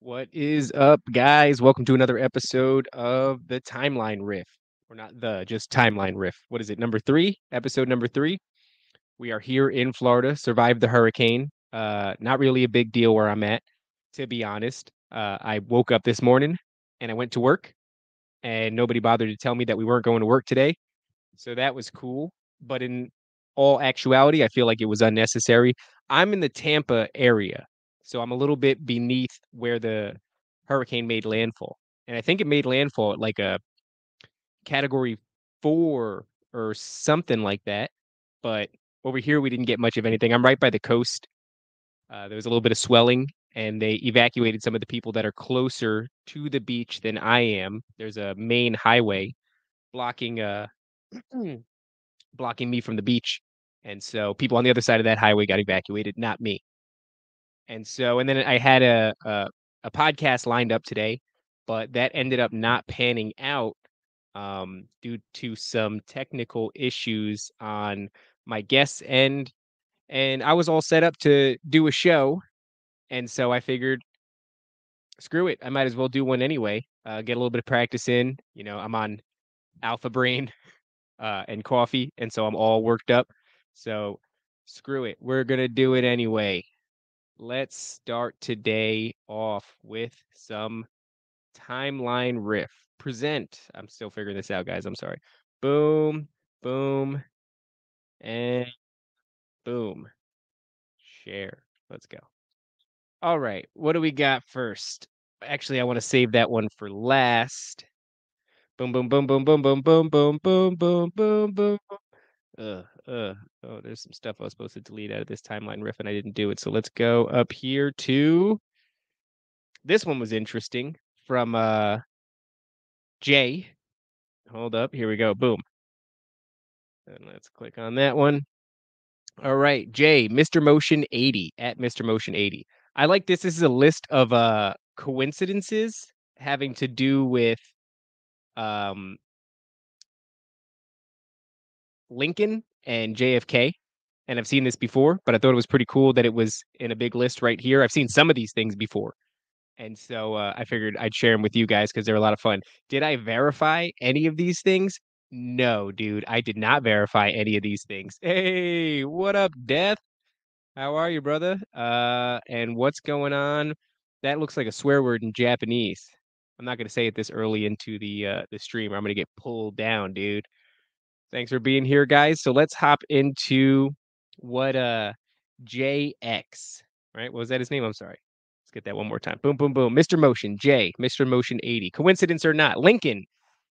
What is up, guys? Welcome to another episode of the Timeline Riff. Or not the, just Timeline Riff. What is it? Number three? Episode number three. We are here in Florida, survived the hurricane. Uh, not really a big deal where I'm at, to be honest. Uh, I woke up this morning and I went to work, and nobody bothered to tell me that we weren't going to work today. So that was cool. But in all actuality, I feel like it was unnecessary. I'm in the Tampa area, so I'm a little bit beneath where the hurricane made landfall. And I think it made landfall at like a category 4 or something like that. But over here, we didn't get much of anything. I'm right by the coast. Uh, there was a little bit of swelling, and they evacuated some of the people that are closer to the beach than I am. There's a main highway blocking uh blocking me from the beach. And so people on the other side of that highway got evacuated, not me. And so, and then I had a, a, a podcast lined up today, but that ended up not panning out um, due to some technical issues on my guest's end. And I was all set up to do a show, and so I figured, screw it, I might as well do one anyway. Uh, get a little bit of practice in. You know, I'm on Alpha Brain uh, and coffee, and so I'm all worked up. So screw it, we're gonna do it anyway. Let's start today off with some timeline riff. Present. I'm still figuring this out, guys. I'm sorry. Boom, boom, and boom. Share. Let's go. All right. What do we got first? Actually, I want to save that one for last. Boom, boom, boom, boom, boom, boom, boom, boom, boom, boom, boom, boom. Uh, oh, there's some stuff I was supposed to delete out of this timeline riff and I didn't do it. So let's go up here to this one was interesting from uh Jay. Hold up, here we go. Boom. And let's click on that one. All right, Jay, Mr. Motion 80 at Mr. Motion 80. I like this. This is a list of uh coincidences having to do with um Lincoln and JFK. And I've seen this before, but I thought it was pretty cool that it was in a big list right here. I've seen some of these things before. And so uh, I figured I'd share them with you guys because they're a lot of fun. Did I verify any of these things? No, dude, I did not verify any of these things. Hey, what up, Death? How are you, brother? Uh, and what's going on? That looks like a swear word in Japanese. I'm not gonna say it this early into the uh, the stream. I'm gonna get pulled down, dude. Thanks for being here, guys. So let's hop into what uh JX, right? What was that his name? I'm sorry. Let's get that one more time. Boom, boom, boom. Mr. Motion, J, Mr. Motion 80. Coincidence or not, Lincoln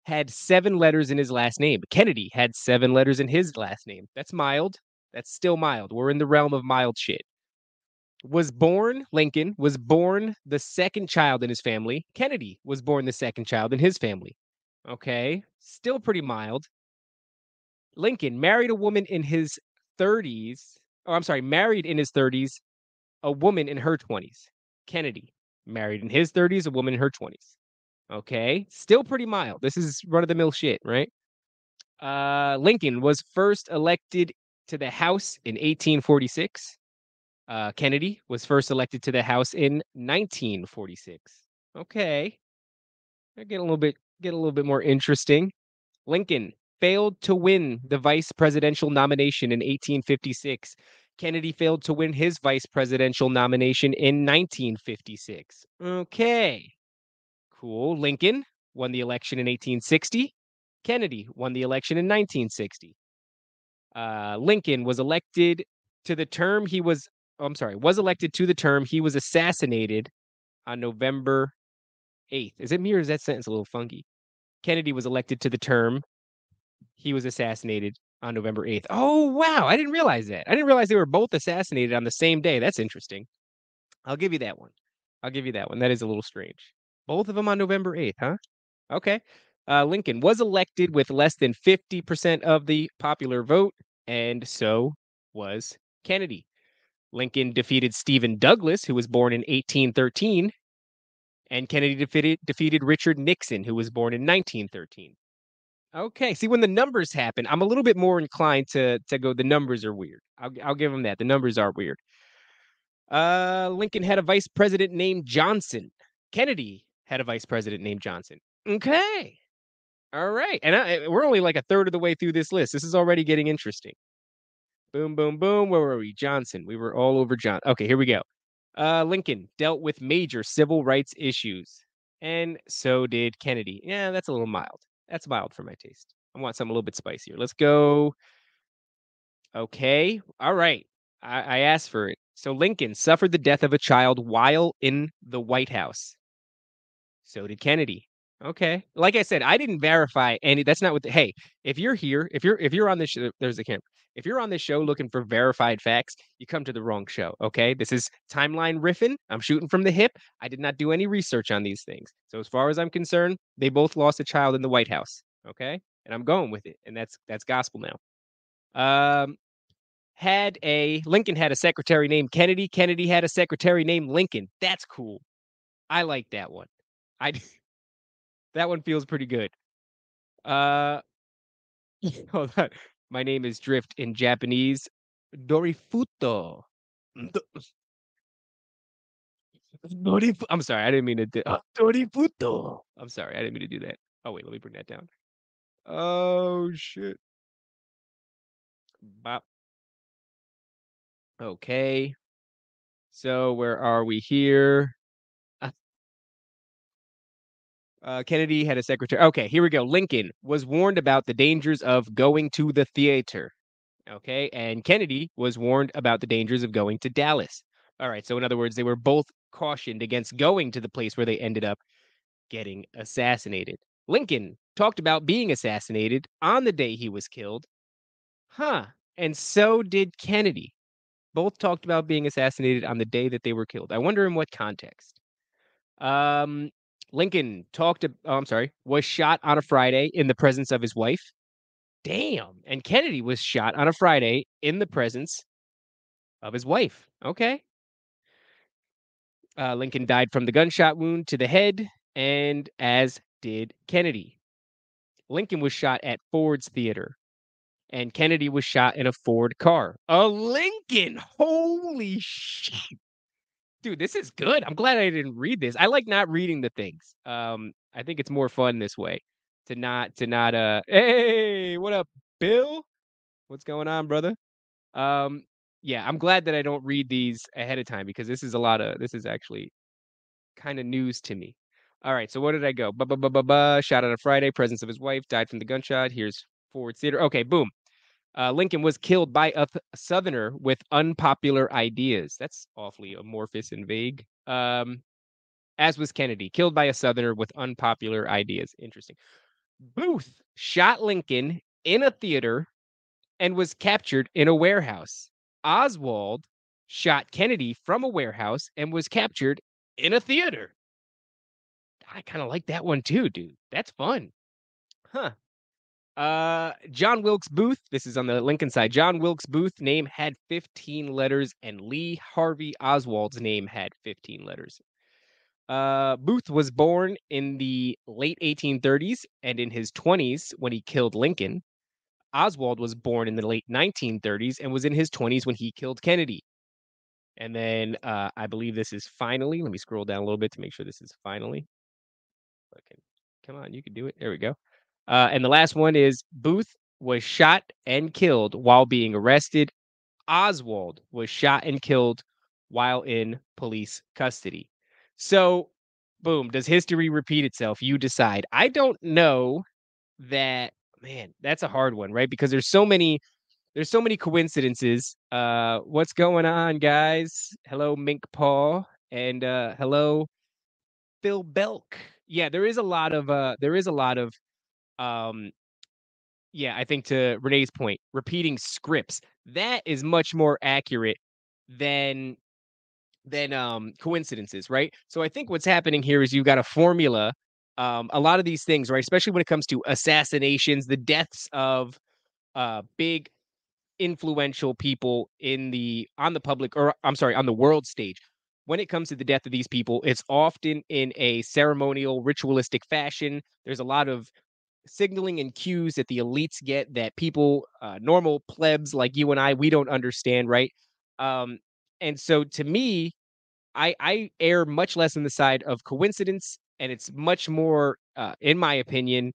had seven letters in his last name. Kennedy had seven letters in his last name. That's mild. That's still mild. We're in the realm of mild shit. Was born, Lincoln was born the second child in his family. Kennedy was born the second child in his family. Okay. Still pretty mild. Lincoln married a woman in his 30s. Oh, I'm sorry, married in his 30s, a woman in her 20s. Kennedy married in his 30s, a woman in her 20s. Okay, still pretty mild. This is run of the mill shit, right? Uh, Lincoln was first elected to the House in 1846. Uh, Kennedy was first elected to the House in 1946. Okay, get a little bit get a little bit more interesting. Lincoln failed to win the vice presidential nomination in 1856. Kennedy failed to win his vice presidential nomination in 1956. Okay. Cool. Lincoln won the election in 1860. Kennedy won the election in 1960. Uh, Lincoln was elected to the term he was, I'm sorry, was elected to the term he was assassinated on November 8th. Is it me or is that sentence a little funky? Kennedy was elected to the term he was assassinated on November 8th. Oh, wow. I didn't realize that. I didn't realize they were both assassinated on the same day. That's interesting. I'll give you that one. I'll give you that one. That is a little strange. Both of them on November 8th, huh? Okay. Uh, Lincoln was elected with less than 50% of the popular vote, and so was Kennedy. Lincoln defeated Stephen Douglas, who was born in 1813, and Kennedy defeated, defeated Richard Nixon, who was born in 1913. Okay. See, when the numbers happen, I'm a little bit more inclined to to go. The numbers are weird. I'll I'll give them that. The numbers are weird. Uh, Lincoln had a vice president named Johnson. Kennedy had a vice president named Johnson. Okay. All right. And I, we're only like a third of the way through this list. This is already getting interesting. Boom, boom, boom. Where were we? Johnson. We were all over John. Okay, here we go. Uh, Lincoln dealt with major civil rights issues, and so did Kennedy. Yeah, that's a little mild. That's mild for my taste. I want something a little bit spicier. Let's go. Okay. All right. I, I asked for it. So Lincoln suffered the death of a child while in the White House. So did Kennedy. Okay. Like I said, I didn't verify any. That's not what. The, hey, if you're here, if you're if you're on this, there's a camera. If you're on this show looking for verified facts, you come to the wrong show. Okay. This is timeline riffing. I'm shooting from the hip. I did not do any research on these things. So as far as I'm concerned, they both lost a child in the White House. Okay. And I'm going with it. And that's that's gospel now. Um, had a Lincoln had a secretary named Kennedy. Kennedy had a secretary named Lincoln. That's cool. I like that one. I that one feels pretty good. Uh, hold on. My name is Drift in Japanese. Dorifuto. Dorif- I'm sorry, I didn't mean to do uh, Dorifuto. I'm sorry, I didn't mean to do that. Oh wait, let me bring that down. Oh shit. Bop. Okay. So where are we here? Uh, Kennedy had a secretary. Okay, here we go. Lincoln was warned about the dangers of going to the theater. Okay, and Kennedy was warned about the dangers of going to Dallas. All right, so in other words, they were both cautioned against going to the place where they ended up getting assassinated. Lincoln talked about being assassinated on the day he was killed. Huh. And so did Kennedy both talked about being assassinated on the day that they were killed. I wonder in what context. Um, Lincoln talked. To, oh, I'm sorry, was shot on a Friday in the presence of his wife. Damn. And Kennedy was shot on a Friday in the presence of his wife. Okay. Uh, Lincoln died from the gunshot wound to the head, and as did Kennedy. Lincoln was shot at Ford's Theater and Kennedy was shot in a Ford car. A Lincoln. Holy shit. Dude, this is good. I'm glad I didn't read this. I like not reading the things. Um, I think it's more fun this way to not to not uh hey, what up, Bill? What's going on, brother? Um, yeah, I'm glad that I don't read these ahead of time because this is a lot of this is actually kind of news to me. All right, so where did I go? Ba ba ba ba ba. Shot on a Friday. Presence of his wife died from the gunshot. Here's Ford Theater. Okay, boom. Uh, Lincoln was killed by a, th- Southerner with unpopular ideas. That's awfully amorphous and vague. Um, as was Kennedy, killed by a Southerner with unpopular ideas. Interesting. Booth shot Lincoln in a theater and was captured in a warehouse. Oswald shot Kennedy from a warehouse and was captured in a theater. I kind of like that one too, dude. That's fun. Huh. Uh, John Wilkes Booth. This is on the Lincoln side. John Wilkes Booth name had 15 letters, and Lee Harvey Oswald's name had 15 letters. Uh, Booth was born in the late 1830s and in his 20s when he killed Lincoln. Oswald was born in the late 1930s and was in his 20s when he killed Kennedy. And then uh, I believe this is finally. Let me scroll down a little bit to make sure this is finally. Come on, you can do it. There we go. Uh, and the last one is Booth was shot and killed while being arrested. Oswald was shot and killed while in police custody. So, boom, does history repeat itself? You decide. I don't know that man, that's a hard one, right? Because there's so many there's so many coincidences. Uh what's going on, guys? Hello Mink Paw and uh hello Phil Belk. Yeah, there is a lot of uh there is a lot of um yeah, I think to Renee's point, repeating scripts, that is much more accurate than than um coincidences, right? So I think what's happening here is you've got a formula. Um, a lot of these things, right? Especially when it comes to assassinations, the deaths of uh big influential people in the on the public or I'm sorry, on the world stage. When it comes to the death of these people, it's often in a ceremonial, ritualistic fashion. There's a lot of signaling and cues that the elites get that people, uh, normal plebs like you and I, we don't understand, right? Um, and so to me, I I err much less on the side of coincidence, and it's much more, uh, in my opinion,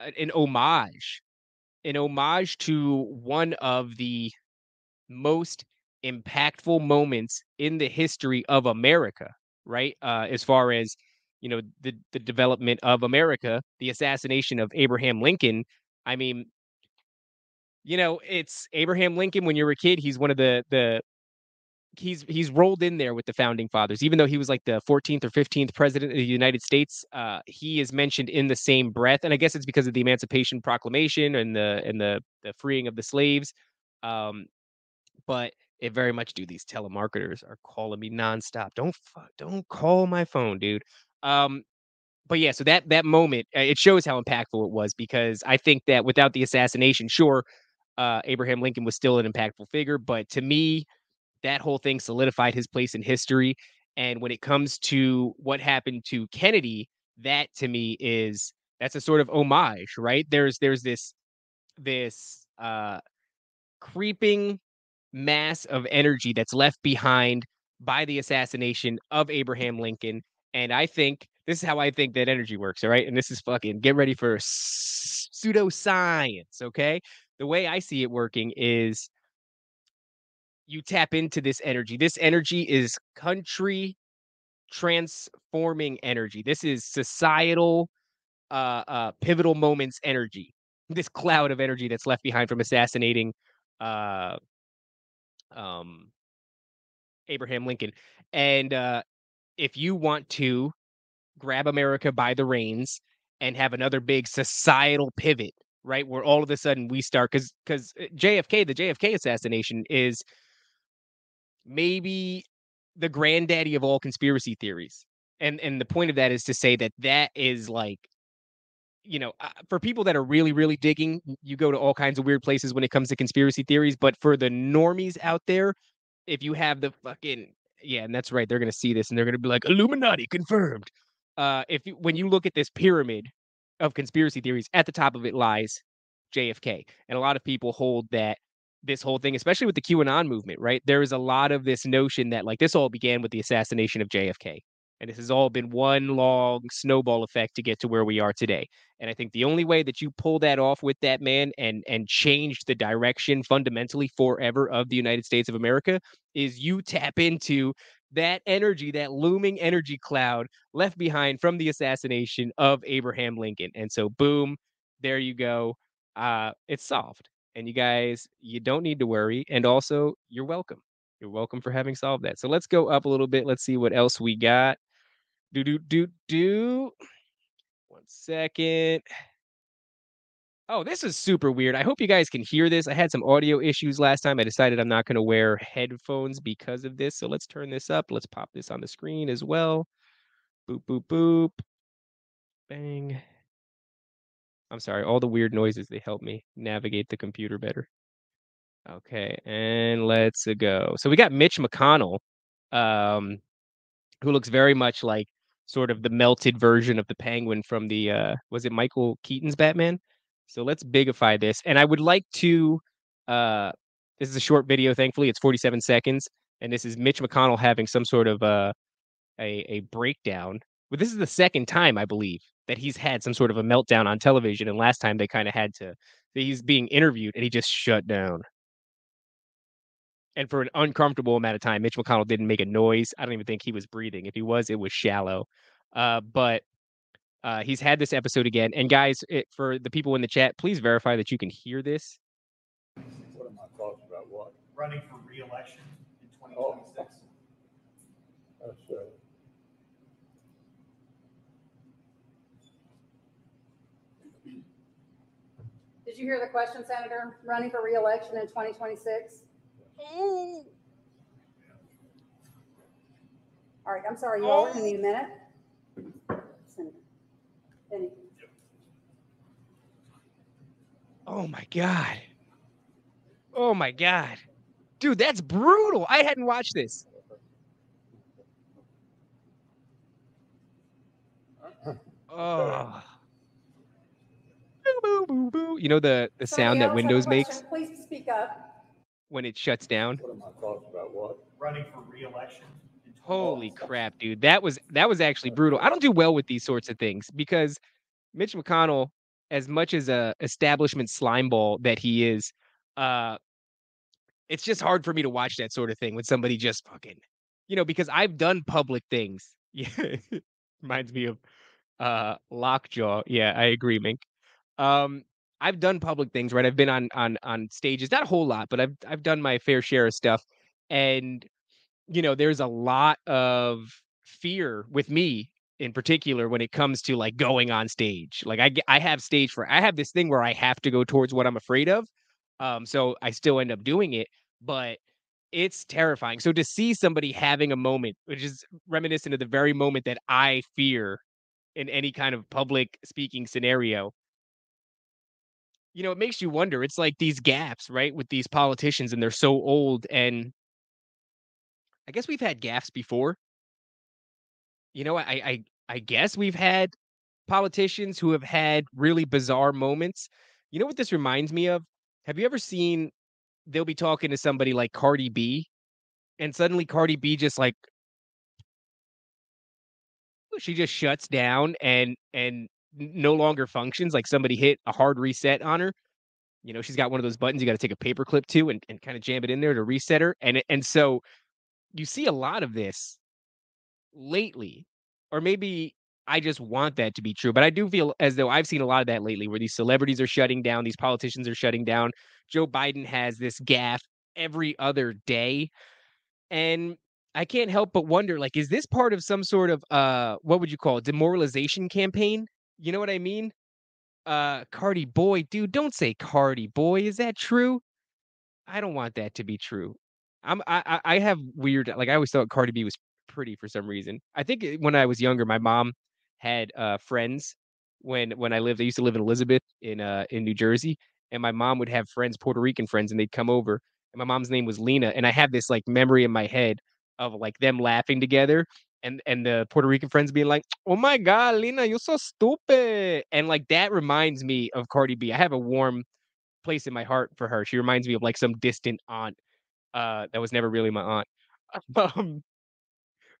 an homage, an homage to one of the most impactful moments in the history of America, right? Uh, as far as you know, the the development of America, the assassination of Abraham Lincoln. I mean, you know, it's Abraham Lincoln when you're a kid, he's one of the the he's he's rolled in there with the founding fathers even though he was like the 14th or 15th president of the united states uh, he is mentioned in the same breath and i guess it's because of the emancipation proclamation and the and the the freeing of the slaves um, but it very much do these telemarketers are calling me nonstop don't don't call my phone dude um, but yeah, so that that moment uh, it shows how impactful it was because I think that without the assassination, sure, uh, Abraham Lincoln was still an impactful figure, but to me, that whole thing solidified his place in history. And when it comes to what happened to Kennedy, that to me is that's a sort of homage, right? There's there's this this uh creeping mass of energy that's left behind by the assassination of Abraham Lincoln. And I think this is how I think that energy works. All right. And this is fucking get ready for pseudoscience. Okay. The way I see it working is you tap into this energy. This energy is country transforming energy. This is societal uh, uh, pivotal moments energy. This cloud of energy that's left behind from assassinating uh, um, Abraham Lincoln. And uh, if you want to grab America by the reins and have another big societal pivot, right? Where all of a sudden we start because because uh, JFK, the JFK assassination is maybe the granddaddy of all conspiracy theories. And and the point of that is to say that that is like you know, uh, for people that are really, really digging, you go to all kinds of weird places when it comes to conspiracy theories. But for the normies out there, if you have the fucking yeah, and that's right, they're gonna see this and they're gonna be like Illuminati confirmed. Uh, if you, when you look at this pyramid of conspiracy theories, at the top of it lies JFK, and a lot of people hold that this whole thing, especially with the QAnon movement, right? There is a lot of this notion that like this all began with the assassination of JFK. And this has all been one long snowball effect to get to where we are today. And I think the only way that you pull that off with that man and and change the direction fundamentally forever of the United States of America is you tap into that energy, that looming energy cloud left behind from the assassination of Abraham Lincoln. And so boom, there you go. Uh it's solved. And you guys, you don't need to worry. And also, you're welcome. You're welcome for having solved that. So let's go up a little bit. Let's see what else we got. Do do do do. One second. Oh, this is super weird. I hope you guys can hear this. I had some audio issues last time. I decided I'm not going to wear headphones because of this. So let's turn this up. Let's pop this on the screen as well. Boop, boop, boop. Bang. I'm sorry. All the weird noises, they help me navigate the computer better. Okay, and let's go. So we got Mitch McConnell, um, who looks very much like sort of the melted version of the penguin from the uh was it Michael Keaton's Batman? So let's bigify this. And I would like to uh this is a short video, thankfully. It's 47 seconds. And this is Mitch McConnell having some sort of uh a a breakdown. But this is the second time, I believe, that he's had some sort of a meltdown on television. And last time they kind of had to he's being interviewed and he just shut down. And for an uncomfortable amount of time, Mitch McConnell didn't make a noise. I don't even think he was breathing. If he was, it was shallow. Uh, but uh, he's had this episode again. And guys, it, for the people in the chat, please verify that you can hear this. What am I talking about? What? running for reelection in 2026. That's, uh, Did you hear the question, Senator? Running for reelection in 2026? All right, I'm sorry, you all need a minute? Benny. Oh my god. Oh my god. Dude, that's brutal. I hadn't watched this. Oh. Boo, boo, boo, boo. You know the the sound else that Windows makes? Please speak up. When it shuts down? what am I talking about? What? Running for reelection in Holy crap, dude. That was that was actually brutal. I don't do well with these sorts of things because Mitch McConnell, as much as a establishment slimeball that he is, uh it's just hard for me to watch that sort of thing when somebody just fucking you know, because I've done public things. Yeah. Reminds me of uh Lockjaw. Yeah, I agree, Mink. Um I've done public things, right? I've been on on on stages, not a whole lot, but I've I've done my fair share of stuff. And you know, there's a lot of fear with me in particular when it comes to like going on stage. Like I I have stage for I have this thing where I have to go towards what I'm afraid of. Um so I still end up doing it, but it's terrifying. So to see somebody having a moment which is reminiscent of the very moment that I fear in any kind of public speaking scenario, you know, it makes you wonder. It's like these gaps, right, with these politicians and they're so old and I guess we've had gaffes before. You know, I I I guess we've had politicians who have had really bizarre moments. You know what this reminds me of? Have you ever seen they'll be talking to somebody like Cardi B and suddenly Cardi B just like she just shuts down and and no longer functions like somebody hit a hard reset on her. You know, she's got one of those buttons you got to take a paper clip to and, and kind of jam it in there to reset her. And and so you see a lot of this lately, or maybe I just want that to be true. But I do feel as though I've seen a lot of that lately where these celebrities are shutting down, these politicians are shutting down. Joe Biden has this gaffe every other day. And I can't help but wonder, like, is this part of some sort of uh what would you call it, demoralization campaign? You know what I mean? Uh Cardi boy, dude, don't say Cardi boy. Is that true? I don't want that to be true. I'm I I have weird like I always thought Cardi B was pretty for some reason. I think when I was younger, my mom had uh friends when when I lived. I used to live in Elizabeth in uh in New Jersey, and my mom would have friends, Puerto Rican friends, and they'd come over. And my mom's name was Lena, and I have this like memory in my head of like them laughing together. And, and the Puerto Rican friends being like, "Oh my God, Lena, you're so stupid," and like that reminds me of Cardi B. I have a warm place in my heart for her. She reminds me of like some distant aunt uh, that was never really my aunt. Um,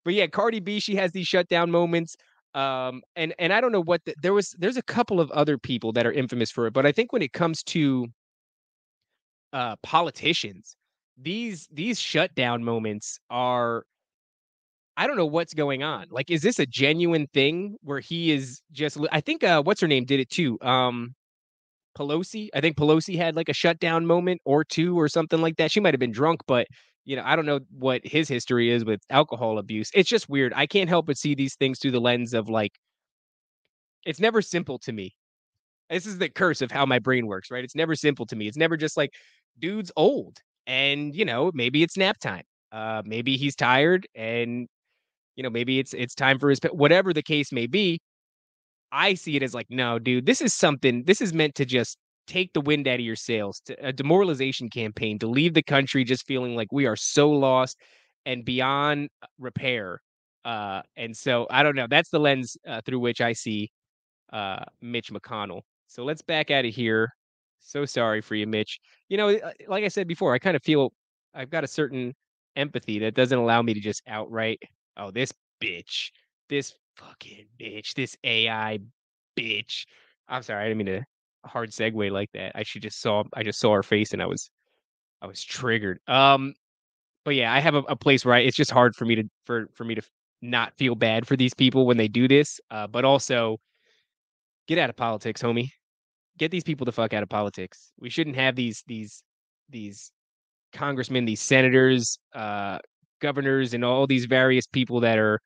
but yeah, Cardi B, she has these shutdown moments. Um, and and I don't know what the, there was. There's a couple of other people that are infamous for it, but I think when it comes to uh, politicians, these these shutdown moments are. I don't know what's going on. Like, is this a genuine thing where he is just? I think uh, what's her name did it too. Um, Pelosi. I think Pelosi had like a shutdown moment or two or something like that. She might have been drunk, but you know, I don't know what his history is with alcohol abuse. It's just weird. I can't help but see these things through the lens of like it's never simple to me. This is the curse of how my brain works, right? It's never simple to me. It's never just like dude's old and you know, maybe it's nap time. Uh maybe he's tired and you know, maybe it's it's time for his. Whatever the case may be, I see it as like, no, dude, this is something, this is meant to just take the wind out of your sails, to, a demoralization campaign to leave the country just feeling like we are so lost and beyond uh, repair. Uh, and so I don't know. That's the lens uh, through which I see uh, Mitch McConnell. So let's back out of here. So sorry for you, Mitch. You know, uh, like I said before, I kind of feel I've got a certain empathy that doesn't allow me to just outright, oh, this bitch, this fucking bitch, this AI bitch. I'm sorry, I didn't mean to hard segue like that. I should just saw I just saw her face and I was I was triggered. Um, but yeah, I have a, a place where I, it's just hard for me to for for me to not feel bad for these people when they do this. Uh, but also get out of politics, homie. Get these people the fuck out of politics. We shouldn't have these these these congressmen, these senators, uh, governors, and all these various people that are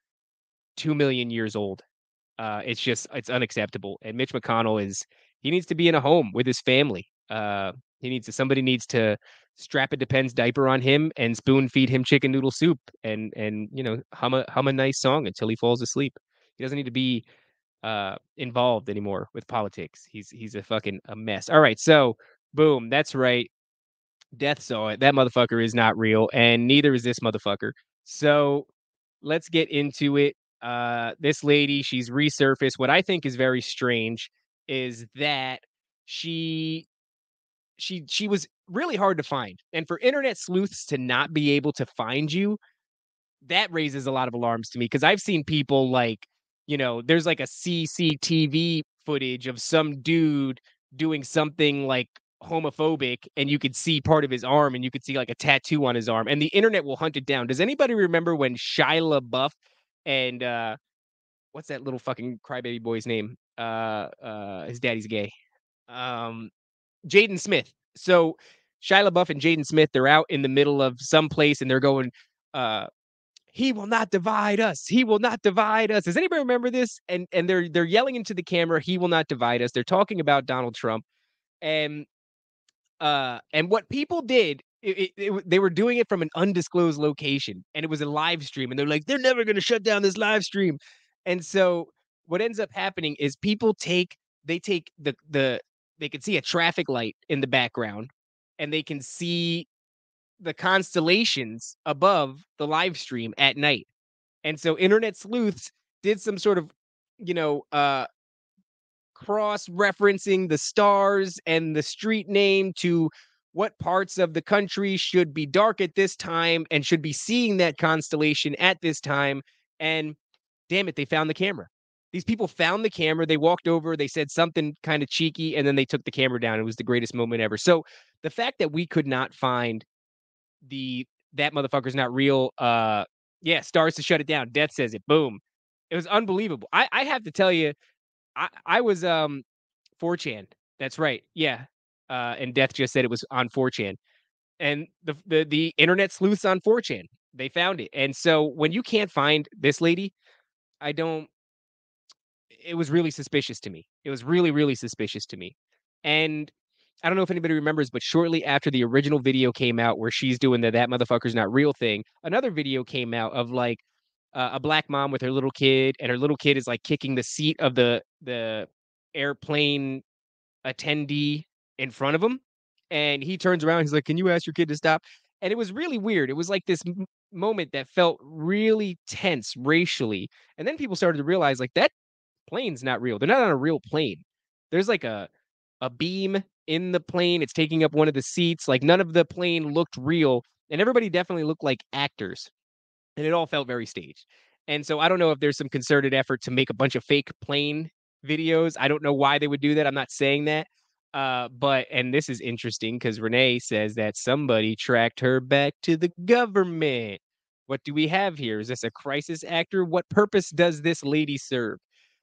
two million years old. Uh, it's just it's unacceptable. And Mitch McConnell is he needs to be in a home with his family. Uh, he needs to somebody needs to strap a Depends diaper on him and spoon feed him chicken noodle soup and and you know hum a hum a nice song until he falls asleep. He doesn't need to be uh involved anymore with politics. He's he's a fucking a mess. All right, so boom, that's right. Death saw it. That motherfucker is not real, and neither is this motherfucker. So let's get into it. Uh, this lady, she's resurfaced. What I think is very strange is that she she she was really hard to find, and for internet sleuths to not be able to find you, that raises a lot of alarms to me because I've seen people like, you know, there's like a CCTV footage of some dude doing something like homophobic and you could see part of his arm and you could see like a tattoo on his arm and the internet will hunt it down. Does anybody remember when Shia LaBeouf and uh what's that little fucking crybaby boy's name? Uh uh his daddy's gay. Um Jaden Smith. So Shia LaBeouf and Jaden Smith, they're out in the middle of some place and they're going, uh, he will not divide us. He will not divide us. Does anybody remember this? And and they're they're yelling into the camera, he will not divide us. They're talking about Donald Trump. And uh and what people did it, it, they were doing it from an undisclosed location and it was a live stream and they're like they're never going to shut down this live stream and so what ends up happening is people take they take the the they can see a traffic light in the background and they can see the constellations above the live stream at night. And so internet sleuths did some sort of, you know, uh cross referencing the stars and the street name to what parts of the country should be dark at this time and should be seeing that constellation at this time and damn it they found the camera these people found the camera. They walked over, they said something kind of cheeky, and then they took the camera down. It was the greatest moment ever. So the fact that we could not find the that motherfucker's not real, uh yeah, stars to shut it down. Death says it. Boom. It was unbelievable. I, I have to tell you, I, I was um 4chan. That's right. Yeah. Uh, and Death just said it was on 4chan. And the, the the internet sleuths on 4chan, they found it. And so when you can't find this lady, I don't it was really suspicious to me. It was really, really suspicious to me. And I don't know if anybody remembers, but shortly after the original video came out where she's doing the that motherfucker's not real thing, another video came out of like uh, a black mom with her little kid, and her little kid is like kicking the seat of the the airplane attendee in front of him. And he turns around, he's like, Can you ask your kid to stop? And it was really weird. It was like this m- moment that felt really tense racially. And then people started to realize like that plane's not real. They're not on a real plane. There's like a a beam in the plane. It's taking up one of the seats. Like none of the plane looked real, and everybody definitely looked like actors, and it all felt very staged. And so I don't know if there's some concerted effort to make a bunch of fake plane videos. I don't know why they would do that. I'm not saying that. Uh, but and this is interesting because Renee says that somebody tracked her back to the government. What do we have here? Is this a crisis actor? What purpose does this lady serve?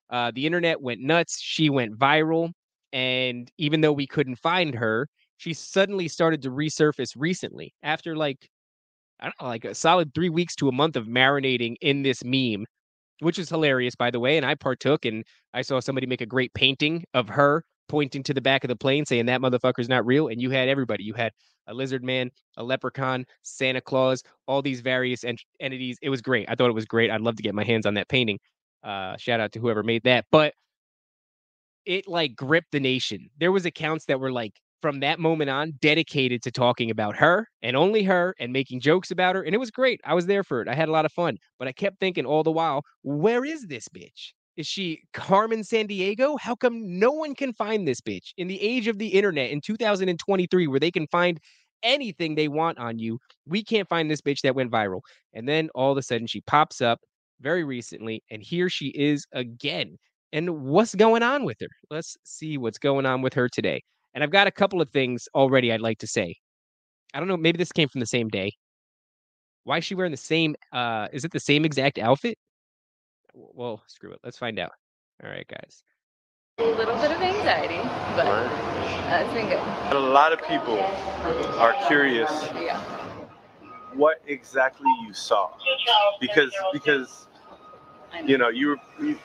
Uh, the internet went nuts. She went viral. And even though we couldn't find her, she suddenly started to resurface recently after like, I don't know, like a solid three weeks to a month of marinating in this meme, which is hilarious, by the way. And I partook and I saw somebody make a great painting of her pointing to the back of the plane saying that motherfucker's not real. And you had everybody. You had a lizard man, a leprechaun, Santa Claus, all these various ent- entities. It was great. I thought it was great. I'd love to get my hands on that painting. Uh, shout out to whoever made that. But it like gripped the nation. There was accounts that were like from that moment on dedicated to talking about her and only her and making jokes about her. And it was great. I was there for it. I had a lot of fun. But I kept thinking all the while, where is this bitch? Is she Carmen Sandiego? How come no one can find this bitch in the age of the internet in 2023 where they can find anything they want on you? We can't find this bitch that went viral. And then all of a sudden she pops up very recently, and here she is again. And what's going on with her? Let's see what's going on with her today. And I've got a couple of things already I'd like to say. I don't know, maybe this came from the same day. Why is she wearing the same uh is it the same exact outfit? Well, screw it. Let's find out. All right, guys. A little bit of anxiety, but uh, it's been good. A lot of people are curious Yeah. what exactly you saw because because I you know you you,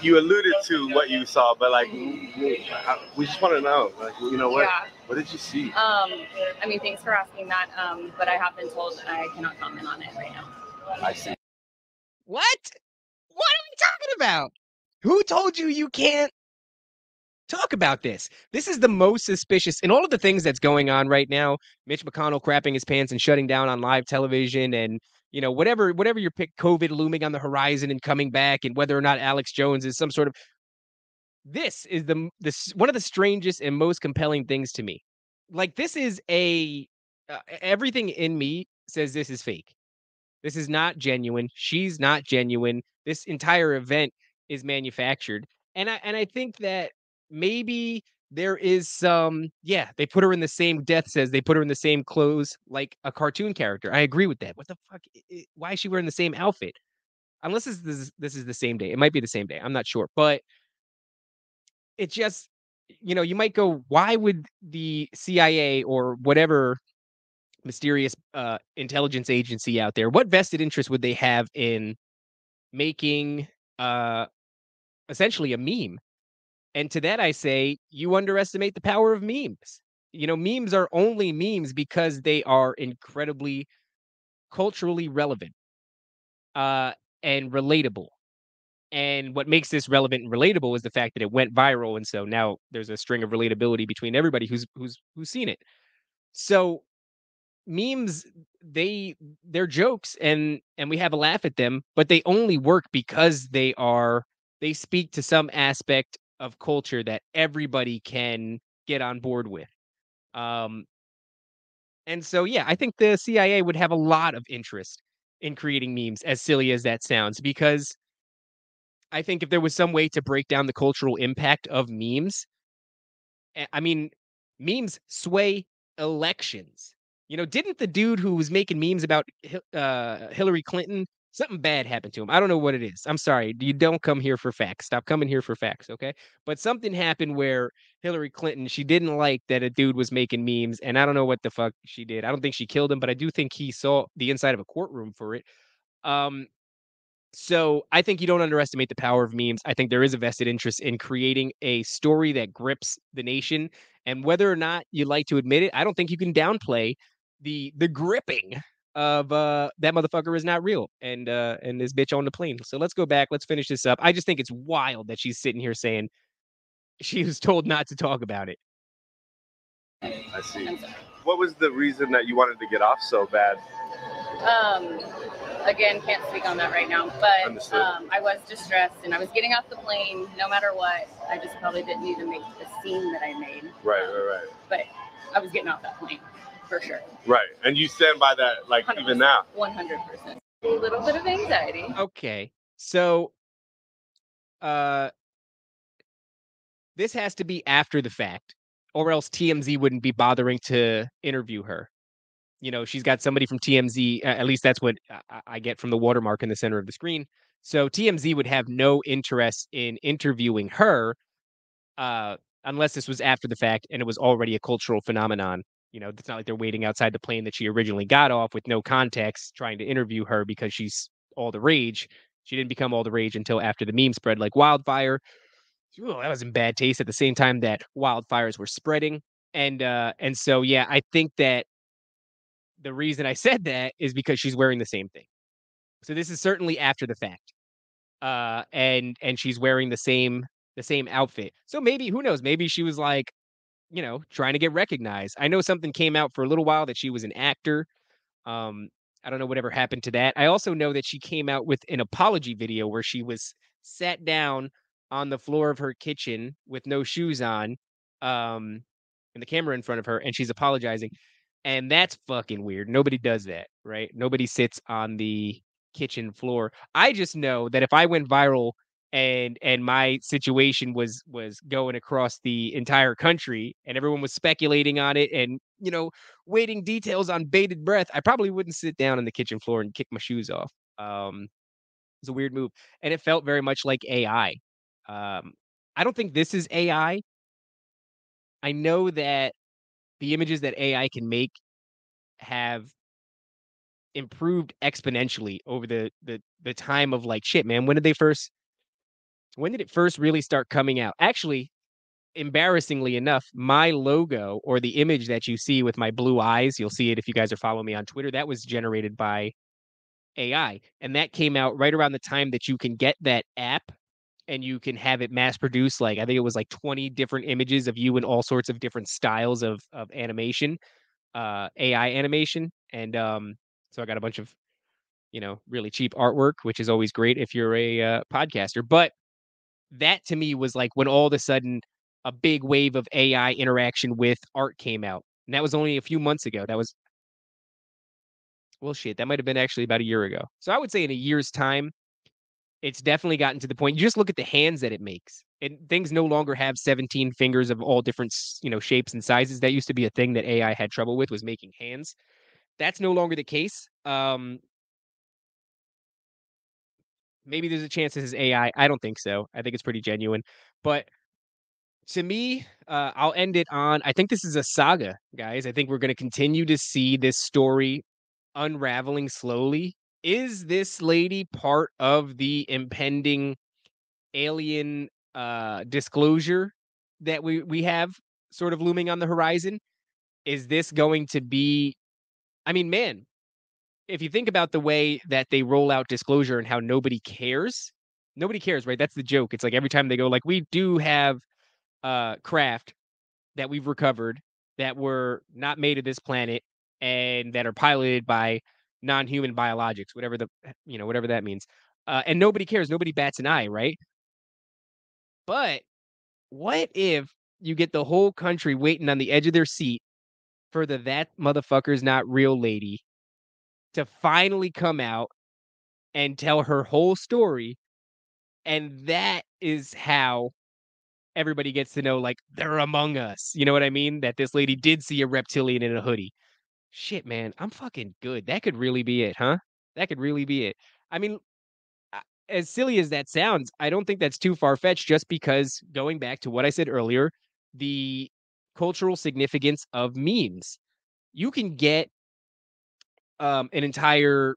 you alluded to what you saw, but like I- we just want to know like you know what Yeah. what did you see? Um, I mean, thanks for asking that. Um, but I have been told that I cannot comment on it right now. I see. What? What are we talking about? Who told you you can't talk about this? This is the most suspicious in all of the things that's going on right now. Mitch McConnell crapping his pants and shutting down on live television and you know whatever whatever your pick COVID looming on the horizon and coming back and whether or not Alex Jones is some sort of this is the this one of the strangest and most compelling things to me. Like this is a uh, everything in me says this is fake. This is not genuine. She's not genuine. This entire event is manufactured. And I and I think that maybe there is some yeah, they put her in the same death says they put her in the same clothes like a cartoon character. I agree with that. What the fuck? Why is she wearing the same outfit? Unless this is this is the same day. It might be the same day. I'm not sure. But it just you know, you might go, why would the CIA or whatever mysterious uh, intelligence agency out there, what vested interest would they have in making uh, essentially a meme? And to that, I say, you underestimate the power of memes. You know, memes are only memes because they are incredibly culturally relevant uh, and relatable. And what makes this relevant and relatable is the fact that it went viral, and so now there's a string of relatability between everybody who's who's who's seen it. So memes, they they're jokes, and and we have a laugh at them, but they only work because they are they speak to some aspect of culture that everybody can get on board with. Um, and so yeah, I think the CIA would have a lot of interest in creating memes, as silly as that sounds, because I think if there was some way to break down the cultural impact of memes, eh, I mean, memes sway elections. You know, didn't the dude who was making memes about uh, Hillary Clinton, something bad happened to him? I don't know what it is. I'm sorry. You don't come here for facts. Stop coming here for facts, okay? But something happened where Hillary Clinton, she didn't like that a dude was making memes, and I don't know what the fuck she did. I don't think she killed him, but I do think he saw the inside of a courtroom for it. Um, so I think you don't underestimate the power of memes. I think there is a vested interest in creating a story that grips the nation. And whether or not you like to admit it, I don't think you can downplay the the gripping of uh that motherfucker is not real and uh and this bitch on the plane. So let's go back. Let's finish this up. I just think it's wild that she's sitting here saying she was told not to talk about it. I see. What was the reason that you wanted to get off so bad? Um, again, can't speak on that right now, but Understood. um, I was distressed and I was getting off the plane no matter what. I just probably didn't need to make the scene that I made, Right, Right, right, but I was getting off that plane for sure. right. Right. And you stand by that, like even 100%. now. 100%. A little bit of anxiety. Okay. So uh this has to be after the fact or else TMZ wouldn't be bothering to interview her. You know, she's got somebody from TMZ, at least that's what I- I I get from the watermark in the center of the screen. So TMZ would have no interest in interviewing her uh unless this was after the fact and it was already a cultural phenomenon. You know, it's not like they're waiting outside the plane that she originally got off with no context trying to interview her because she's all the rage. She didn't become all the rage until after the meme spread like wildfire. Ooh, that was in bad taste at the same time that wildfires were spreading. And uh and so yeah, I think that the reason I said that is because she's wearing the same thing. So this is certainly after the fact. Uh and and she's wearing the same the same outfit. So maybe who knows, maybe she was like, you know, trying to get recognized. I know something came out for a little while that she was an actor. Um I don't know whatever happened to that. I also know that she came out with an apology video where she was sat down on the floor of her kitchen with no shoes on, um, and the camera in front of her, and she's apologizing. And that's fucking weird. Nobody does that, right? Nobody sits on the kitchen floor. I just know that if I went viral and and my situation was was going across the entire country and everyone was speculating on it and you know waiting details on bated breath, I probably wouldn't sit down on the kitchen floor and kick my shoes off. Um, it's a weird move, and it felt very much like AI. Um, I don't think this is AI. I know that the images that AI can make have improved exponentially over the the the time of like shit, man. When did they first? When did it first really start coming out? Actually, embarrassingly enough, my logo or the image that you see with my blue eyes, you'll see it if you guys are following me on Twitter. That was generated by AI, and that came out right around the time that you can get that app and you can have it mass produced. Like I think it was like 20 different images of you in all sorts of different styles of of animation, uh, AI animation, and um, so I got a bunch of you know really cheap artwork, which is always great if you're a uh, podcaster. But that to me was like when all of a sudden a big wave of AI interaction with art came out, and that was only a few months ago. That was well, shit, that might have been actually about a year ago. So I would say in a year's time, it's definitely gotten to the point. You just look at the hands that it makes. And things no longer have 17 fingers of all different, you know, shapes and sizes. That used to be a thing that AI had trouble with was making hands. That's no longer the case. Um, maybe there's a chance this is AI. I don't think so. I think it's pretty genuine. But to me, uh, I'll end it on I think this is a saga, guys. I think we're going to continue to see this story unraveling slowly. Is this lady part of the impending alien uh disclosure that we we have sort of looming on the horizon? Is this going to be I mean, man, if you think about the way that they roll out disclosure and how nobody cares, nobody cares, right? That's the joke. It's like every time they go like we do have uh craft that we've recovered that were not made of this planet and that are piloted by non-human biologics, whatever the you know, whatever that means. Uh, and nobody cares, nobody bats an eye, right? But what if you get the whole country waiting on the edge of their seat for the that motherfucker's not real lady to finally come out and tell her whole story and that is how everybody gets to know like they're among us. You know what I mean? That this lady did see a reptilian in a hoodie. Shit, man, I'm fucking good. That could really be it, huh? That could really be it. I mean, as silly as that sounds, I don't think that's too far fetched just because going back to what I said earlier, the cultural significance of memes. You can get um, an entire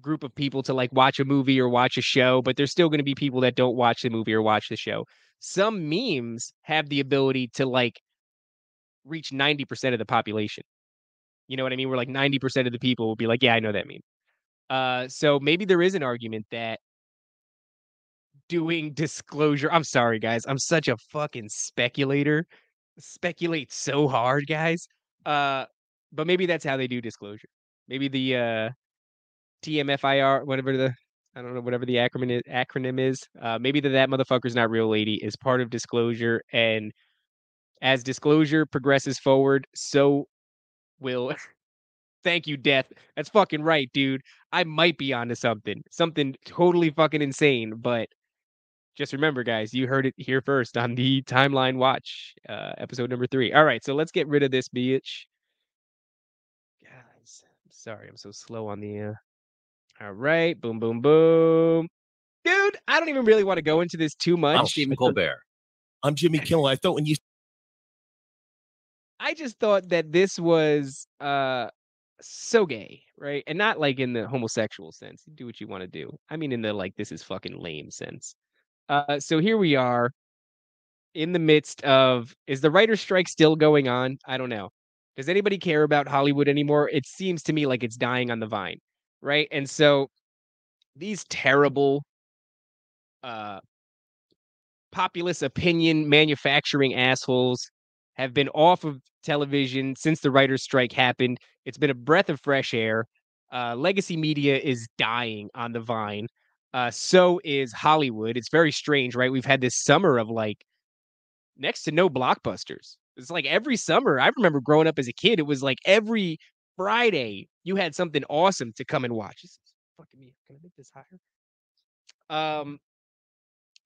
group of people to like watch a movie or watch a show, but there's still going to be people that don't watch the movie or watch the show. Some memes have the ability to like reach 90% of the population. You know what I mean? Where like 90% of the people will be like, yeah, I know that meme. Uh, so maybe there is an argument that doing disclosure. I'm sorry, guys. I'm such a fucking speculator. Speculate so hard, guys. Uh, but maybe that's how they do disclosure. Maybe the uh TMFIR, whatever the I don't know, whatever the acronym is, acronym is. Uh, maybe the that motherfucker's not real lady is part of disclosure, and as disclosure progresses forward, so will. Thank you, Death. That's fucking right, dude. I might be onto something, something totally fucking insane. But just remember, guys, you heard it here first on the Timeline Watch, uh, episode number three. All right, so let's get rid of this bitch. Sorry, I'm so slow on the. Uh... All right, boom, boom, boom. Dude, I don't even really want to go into this too much. I'm Stephen Colbert. I'm Jimmy Kimmel. I thought when you I just thought that this was uh so gay, right? And not like in the homosexual sense. Do what you want to do. I mean in the like this is fucking lame sense. Uh so here we are in the midst of is the writer's strike still going on? I don't know. Does anybody care about Hollywood anymore? It seems to me like it's dying on the vine, right? And so these terrible uh populist opinion manufacturing assholes have been off of television since the writer's strike happened. It's been a breath of fresh air. Uh, legacy media is dying on the vine. Uh, so is Hollywood. It's very strange, right? We've had this summer of like next to no blockbusters. It's like every summer. I remember growing up as a kid, it was like every Friday you had something awesome to come and watch. This is fucking me. Can I make this higher? Um,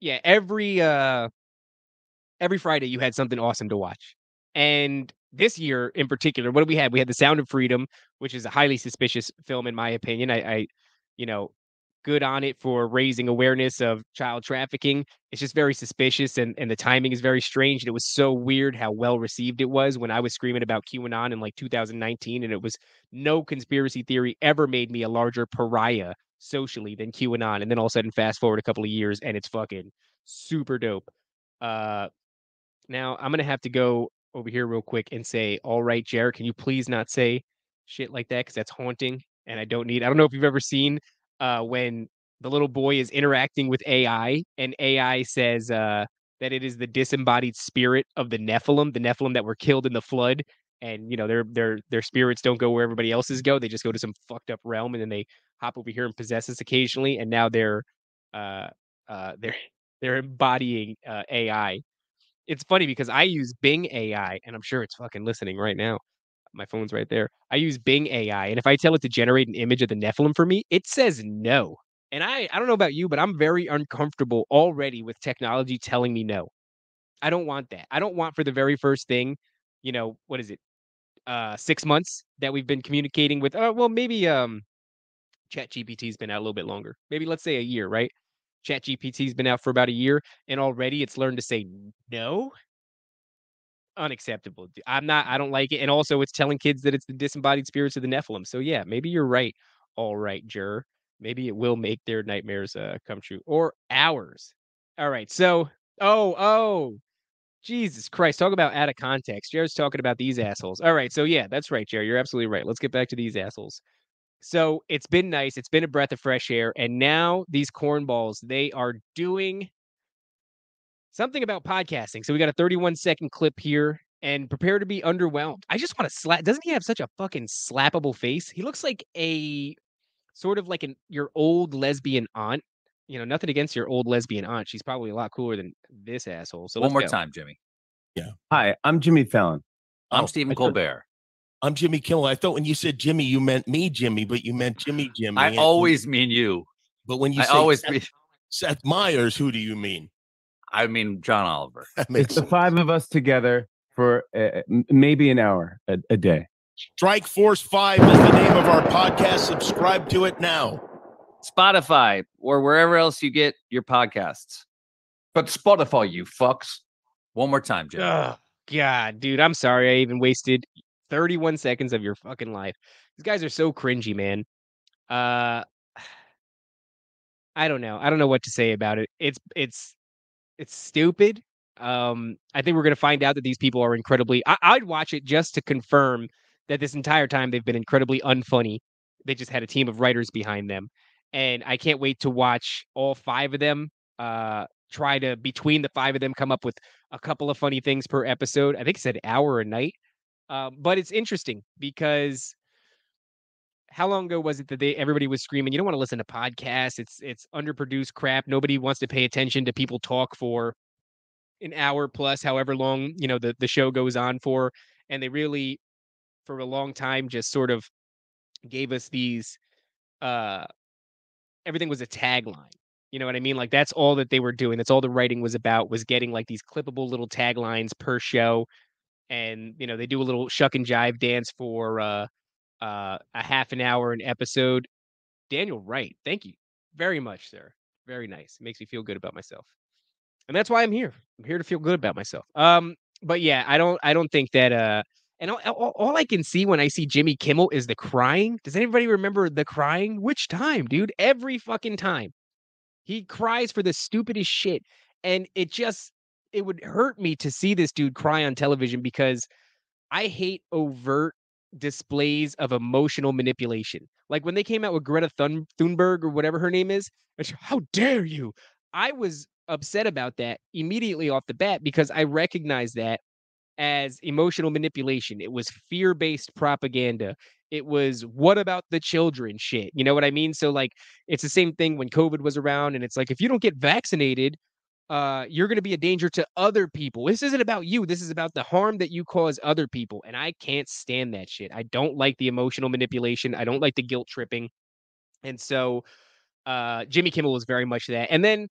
yeah, every uh every Friday you had something awesome to watch. And this year in particular, what do we have? We had The Sound of Freedom, which is a highly suspicious film in my opinion. I, I you know, good on it for raising awareness of child trafficking. It's just very suspicious and and the timing is very strange. And it was so weird how well received it was when I was screaming about QAnon in like 2019 and it was no conspiracy theory ever made me a larger pariah socially than QAnon. And then all of a sudden fast forward a couple of years and it's fucking super dope. Uh now I'm gonna have to go over here real quick and say, all right, Jared, can you please not say shit like that? Cause that's haunting and I don't need I don't know if you've ever seen uh when the little boy is interacting with AI and AI says uh that it is the disembodied spirit of the Nephilim, the Nephilim that were killed in the flood. And you know, their their their spirits don't go where everybody else's go. They just go to some fucked up realm and then they hop over here and possess us occasionally. And now they're uh uh they're they're embodying uh AI it's funny because I use Bing AI, and I'm sure it's fucking listening right now. My phone's right there. I use Bing AI, and if I tell it to generate an image of the Nephilim for me, it says no. And I I don't know about you, but I'm very uncomfortable already with technology telling me no. I don't want that. I don't want for the very first thing, you know, what is it? Uh 6 months that we've been communicating with uh well maybe um ChatGPT's been out a little bit longer. Maybe let's say a year, right? ChatGPT's been out for about a year and already it's learned to say no. Unacceptable. I'm not I don't like it. And also it's telling kids that it's the disembodied spirits of the Nephilim. So yeah, maybe you're right. All right, Jur. Maybe it will make their nightmares uh come true. Or ours. All right. So oh, oh. Jesus Christ, talk about out of context. Jared's talking about these assholes. All right, so yeah, that's right, Jared. You're absolutely right. Let's get back to these assholes. So it's been nice. It's been a breath of fresh air. And now these cornballs, they are doing something about podcasting. So we got a 31 second clip here and prepare to be underwhelmed. I just want to slap. Doesn't he have such a fucking slappable face? He looks like a sort of like an your old lesbian aunt. You know, nothing against your old lesbian aunt. She's probably a lot cooler than this asshole. So One let's more go. time, Jimmy. Yeah. Hi, I'm Jimmy Fallon. I'm Oh, Stephen Colbert. I'm Jimmy Kimmel. I thought when you said Jimmy, you meant me, Jimmy, but you meant Jimmy, Jimmy. I and- always mean you. But when you I say always Seth, mean, Seth Meyers, who do you mean? I mean John Oliver. That makes It's the five of us together for uh, maybe an hour a, a day. Strike Force Five is the name of our podcast. Subscribe to it now. Spotify or wherever else you get your podcasts. But Spotify, you fucks. One more time, Jimmy. Ugh, God, dude, I'm sorry I even wasted 31 seconds of your fucking life. These guys are so cringy, man. Uh I don't know. I don't know what to say about it. It's it's it's stupid. Um I think we're going to find out that these people are incredibly I, I'd watch it just to confirm that this entire time they've been incredibly unfunny. They just had a team of writers behind them. And I can't wait to watch all five of them uh try to between the five of them come up with a couple of funny things per episode. I think it said hour a night. Um, but it's interesting because how long ago was it that they everybody was screaming, you don't want to listen to podcasts, it's it's underproduced crap. Nobody wants to pay attention to people talk for an hour plus, however long, you know, the, the show goes on for. And they really, for a long time, just sort of gave us these uh everything was a tagline. You know what I mean? Like that's all that they were doing. That's all the writing was about was getting like these clippable little taglines per show. And you know, they do a little shuck and jive dance for uh uh a half an hour an episode. Daniel Wright, thank you very much, sir. Very nice. Makes me feel good about myself. And that's why I'm here. I'm here to feel good about myself. Um, but yeah, I don't I don't think that uh and all, all, all I can see when I see Jimmy Kimmel is the crying. Does anybody remember the crying? Which time, dude? Every fucking time. He cries for the stupidest shit. And it just it would hurt me to see this dude cry on television because I hate overt displays of emotional manipulation. Like when they came out with Greta Thun- Thunberg or whatever her name is, how dare you? I was upset about that immediately off the bat because I recognized that as emotional manipulation. It was fear based propaganda. It was what about the children shit. You know what I mean? So, like, it's the same thing when COVID was around, and it's like, if you don't get vaccinated, uh, you're going to be a danger to other people. This isn't about you. This is about the harm that you cause other people. And I can't stand that shit. I don't like the emotional manipulation. I don't like the guilt tripping. And so, uh, Jimmy Kimmel was very much that. And then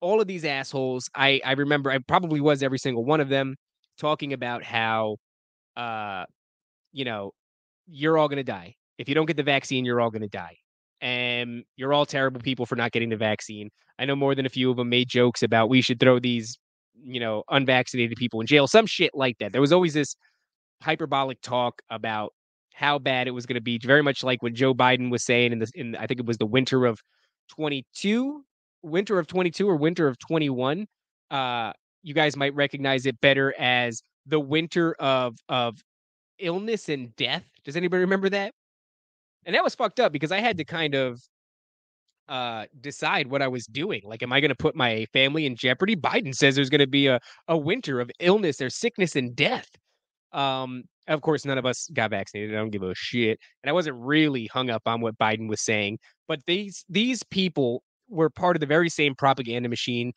all of these assholes, I I remember I probably was every single one of them talking about how uh you know, you're all going to die. If you don't get the vaccine, you're all going to die. And you're all terrible people for not getting the vaccine. I know more than a few of them made jokes about we should throw these, you know, unvaccinated people in jail, some shit like that. There was always this hyperbolic talk about how bad it was going to be, very much like what Joe Biden was saying in the in I think it was the winter of 22, winter of 22 or winter of 21. Uh you guys might recognize it better as the winter of of illness and death. Does anybody remember that? And that was fucked up because I had to kind of uh decide what I was doing. Like, am I gonna put my family in jeopardy? Biden says there's gonna be a, a winter of illness, there's sickness and death. Um, of course, none of us got vaccinated. I don't give a shit. And I wasn't really hung up on what Biden was saying, but these these people were part of the very same propaganda machine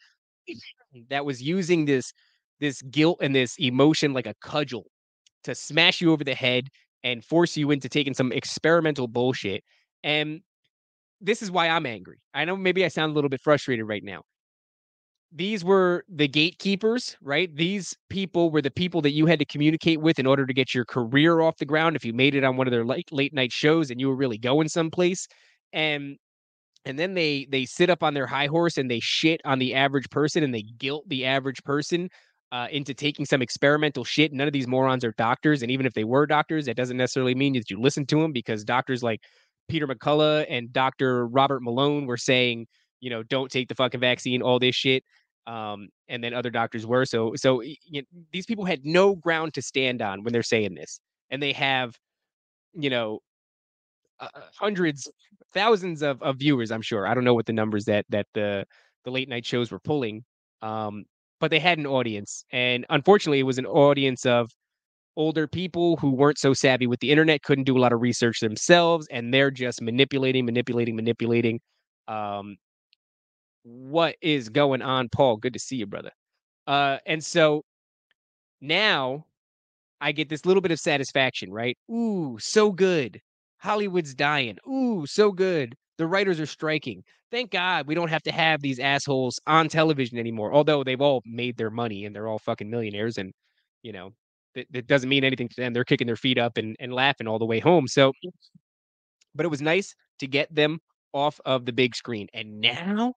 that was using this this guilt and this emotion like a cudgel to smash you over the head and force you into taking some experimental bullshit. And this is why I'm angry. I know maybe I sound a little bit frustrated right now. These were the gatekeepers, right? These people were the people that you had to communicate with in order to get your career off the ground. If you made it on one of their late late night shows and you were really going someplace, and and then they they sit up on their high horse and they shit on the average person and they guilt the average person uh, into taking some experimental shit. None of these morons are doctors, and even if they were doctors, that doesn't necessarily mean that you listen to them because doctors like Peter McCullough and Dr. Robert Malone were saying, you know, don't take the fucking vaccine, all this shit. Um, and then other doctors were. So, so you know, these people had no ground to stand on when they're saying this, and they have, you know, uh, hundreds, thousands of, of viewers. I'm sure. I don't know what the numbers that that the the late night shows were pulling, um, but they had an audience, and unfortunately, it was an audience of older people who weren't so savvy with the internet, couldn't do a lot of research themselves, and they're just manipulating, manipulating, manipulating. Um, what is going on, Paul? Good to see you, brother. Uh, and so now I get this little bit of satisfaction, right? Ooh, so good. Hollywood's dying. Ooh, so good. The writers are striking. Thank God we don't have to have these assholes on television anymore. Although they've all made their money and they're all fucking millionaires, and you know that, that doesn't mean anything to them. They're kicking their feet up and, and laughing all the way home. So, but it was nice to get them off of the big screen. And now,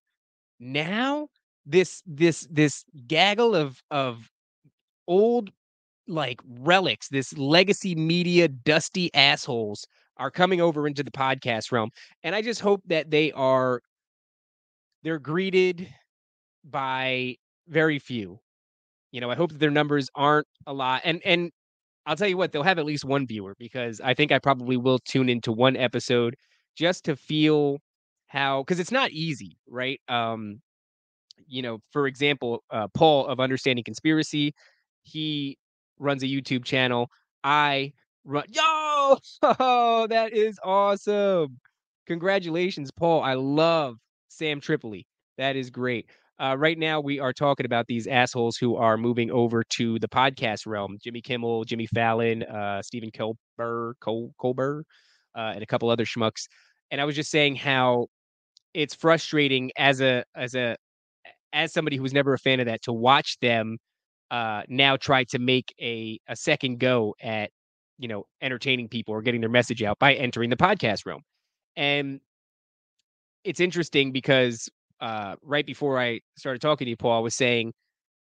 now this this this gaggle of of old like relics, this legacy media dusty assholes are coming over into the podcast realm. And I just hope that they are they're greeted by very few. You know, I hope that their numbers aren't a lot. And and I'll tell you what, they'll have at least one viewer because I think I probably will tune into one episode just to feel how because it's not easy, right? Um, you know, for example, uh, Paul of Understanding Conspiracy, he runs a YouTube channel. I run. Yo, oh, that is awesome! Congratulations, Paul. I love Sam Tripoli. That is great. Uh, right now, we are talking about these assholes who are moving over to the podcast realm: Jimmy Kimmel, Jimmy Fallon, uh, Stephen Colbert, Col- Colbert, uh, and a couple other schmucks. And I was just saying how it's frustrating as a as a as somebody who was never a fan of that to watch them uh, now try to make a a second go at you know entertaining people or getting their message out by entering the podcast realm. And it's interesting because uh, right before I started talking to you, Paul, I was saying,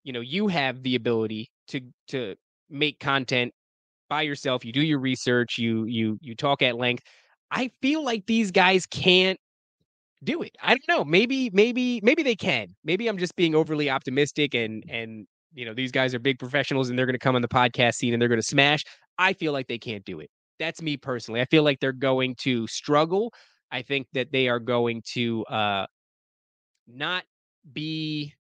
you know, you have the ability to to make content by yourself. You do your research. You you you talk at length. I feel like these guys can't do it. I don't know. Maybe maybe maybe they can. Maybe I'm just being overly optimistic and and you know these guys are big professionals and they're going to come on the podcast scene and they're going to smash. I feel like they can't do it. That's me personally. I feel like they're going to struggle. I think that they are going to uh not be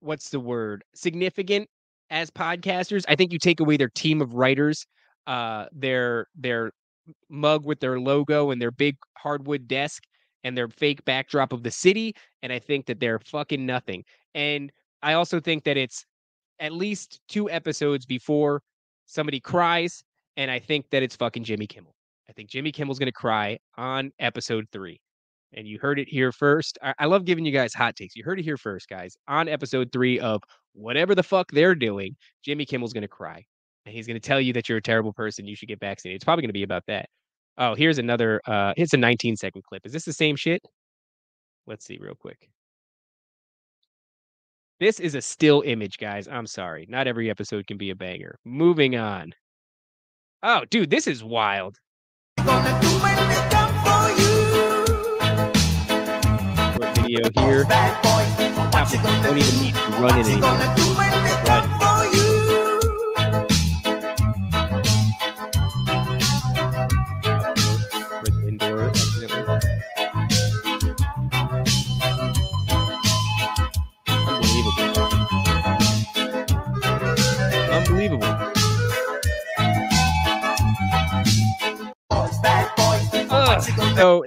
what's the word significant as podcasters i think you take away their team of writers uh their their mug with their logo and their big hardwood desk and their fake backdrop of the city and i think that they're fucking nothing and i also think that it's at least two episodes before somebody cries and i think that it's fucking jimmy kimmel i think jimmy kimmel's going to cry on episode 3 and you heard it here first. I, I love giving you guys hot takes. You heard it here first, guys. On episode three of whatever the fuck they're doing, Jimmy Kimmel's gonna cry. And he's gonna tell you that you're a terrible person. You should get vaccinated. It's probably gonna be about that. Oh, here's another uh here's a 19 second clip. Is this the same shit? Let's see real quick. This is a still image, guys. I'm sorry. Not every episode can be a banger. Moving on. Oh, dude, this is wild. Video here. Don't even need to run it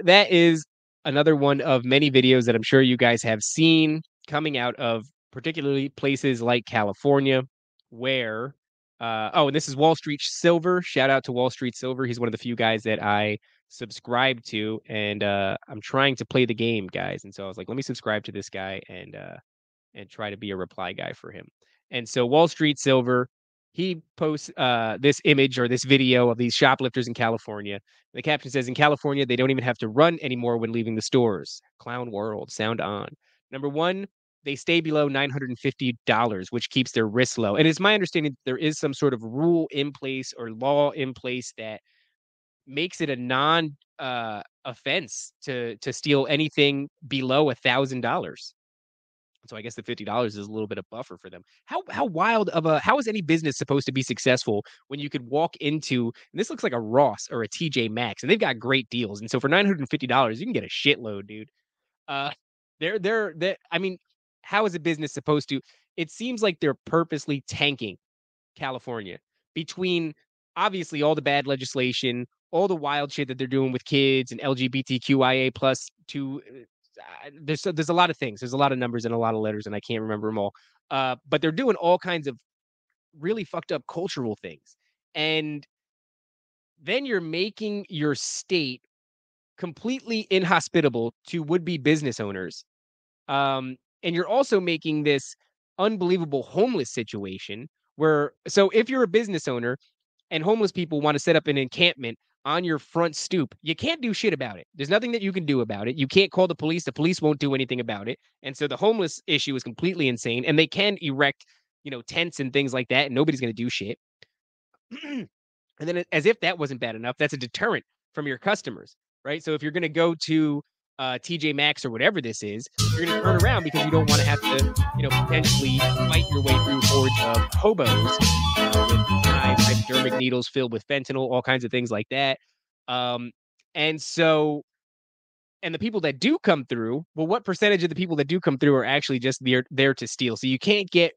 that is another one of many videos that I'm sure you guys have seen coming out of particularly places like California, where Uh, oh, and this is Wall Street Silver. Shout out to Wall Street Silver. He's one of the few guys that I subscribe to, and uh, I'm trying to play the game, guys. And so I was like, let me subscribe to this guy and uh, and try to be a reply guy for him. And so Wall Street Silver, he posts uh, this image or this video of these shoplifters in California. The caption says, "In California, they don't even have to run anymore when leaving the stores." Clown world, sound on. Number one, they stay below $950, which keeps their risk low. And it's my understanding there is some sort of rule in place or law in place that makes it a non uh, offense to to steal anything below a thousand dollars. So I guess the fifty dollars is a little bit of buffer for them. How how wild of a how is any business supposed to be successful when you could walk into and this looks like a Ross or a TJ Maxx and they've got great deals and so for nine hundred and fifty dollars you can get a shitload, dude. Uh, they're they're they I mean, how is a business supposed to? It seems like they're purposely tanking California between obviously all the bad legislation, all the wild shit that they're doing with kids and LGBTQIA plus two. There's there's a lot of things. There's a lot of numbers and a lot of letters, and I can't remember them all. Uh, but they're doing all kinds of really fucked up cultural things, and then you're making your state completely inhospitable to would-be business owners. Um, and you're also making this unbelievable homeless situation where so if you're a business owner and homeless people want to set up an encampment on your front stoop, you can't do shit about it. There's nothing that you can do about it. You can't call the police. The police won't do anything about it. And so the homeless issue is completely insane. And they can erect, you know, tents and things like that, and nobody's going to do shit. and then, as if that wasn't bad enough, that's a deterrent from your customers, right? So if you're going to go to uh, TJ Maxx or whatever this is, you're going to turn around because you don't want to have to, you know, potentially fight your way through hordes of hobos hypodermic needles filled with fentanyl, all kinds of things like that. Um, and so, and the people that do come through, well, what percentage of the people that do come through are actually just there there to steal? So you can't get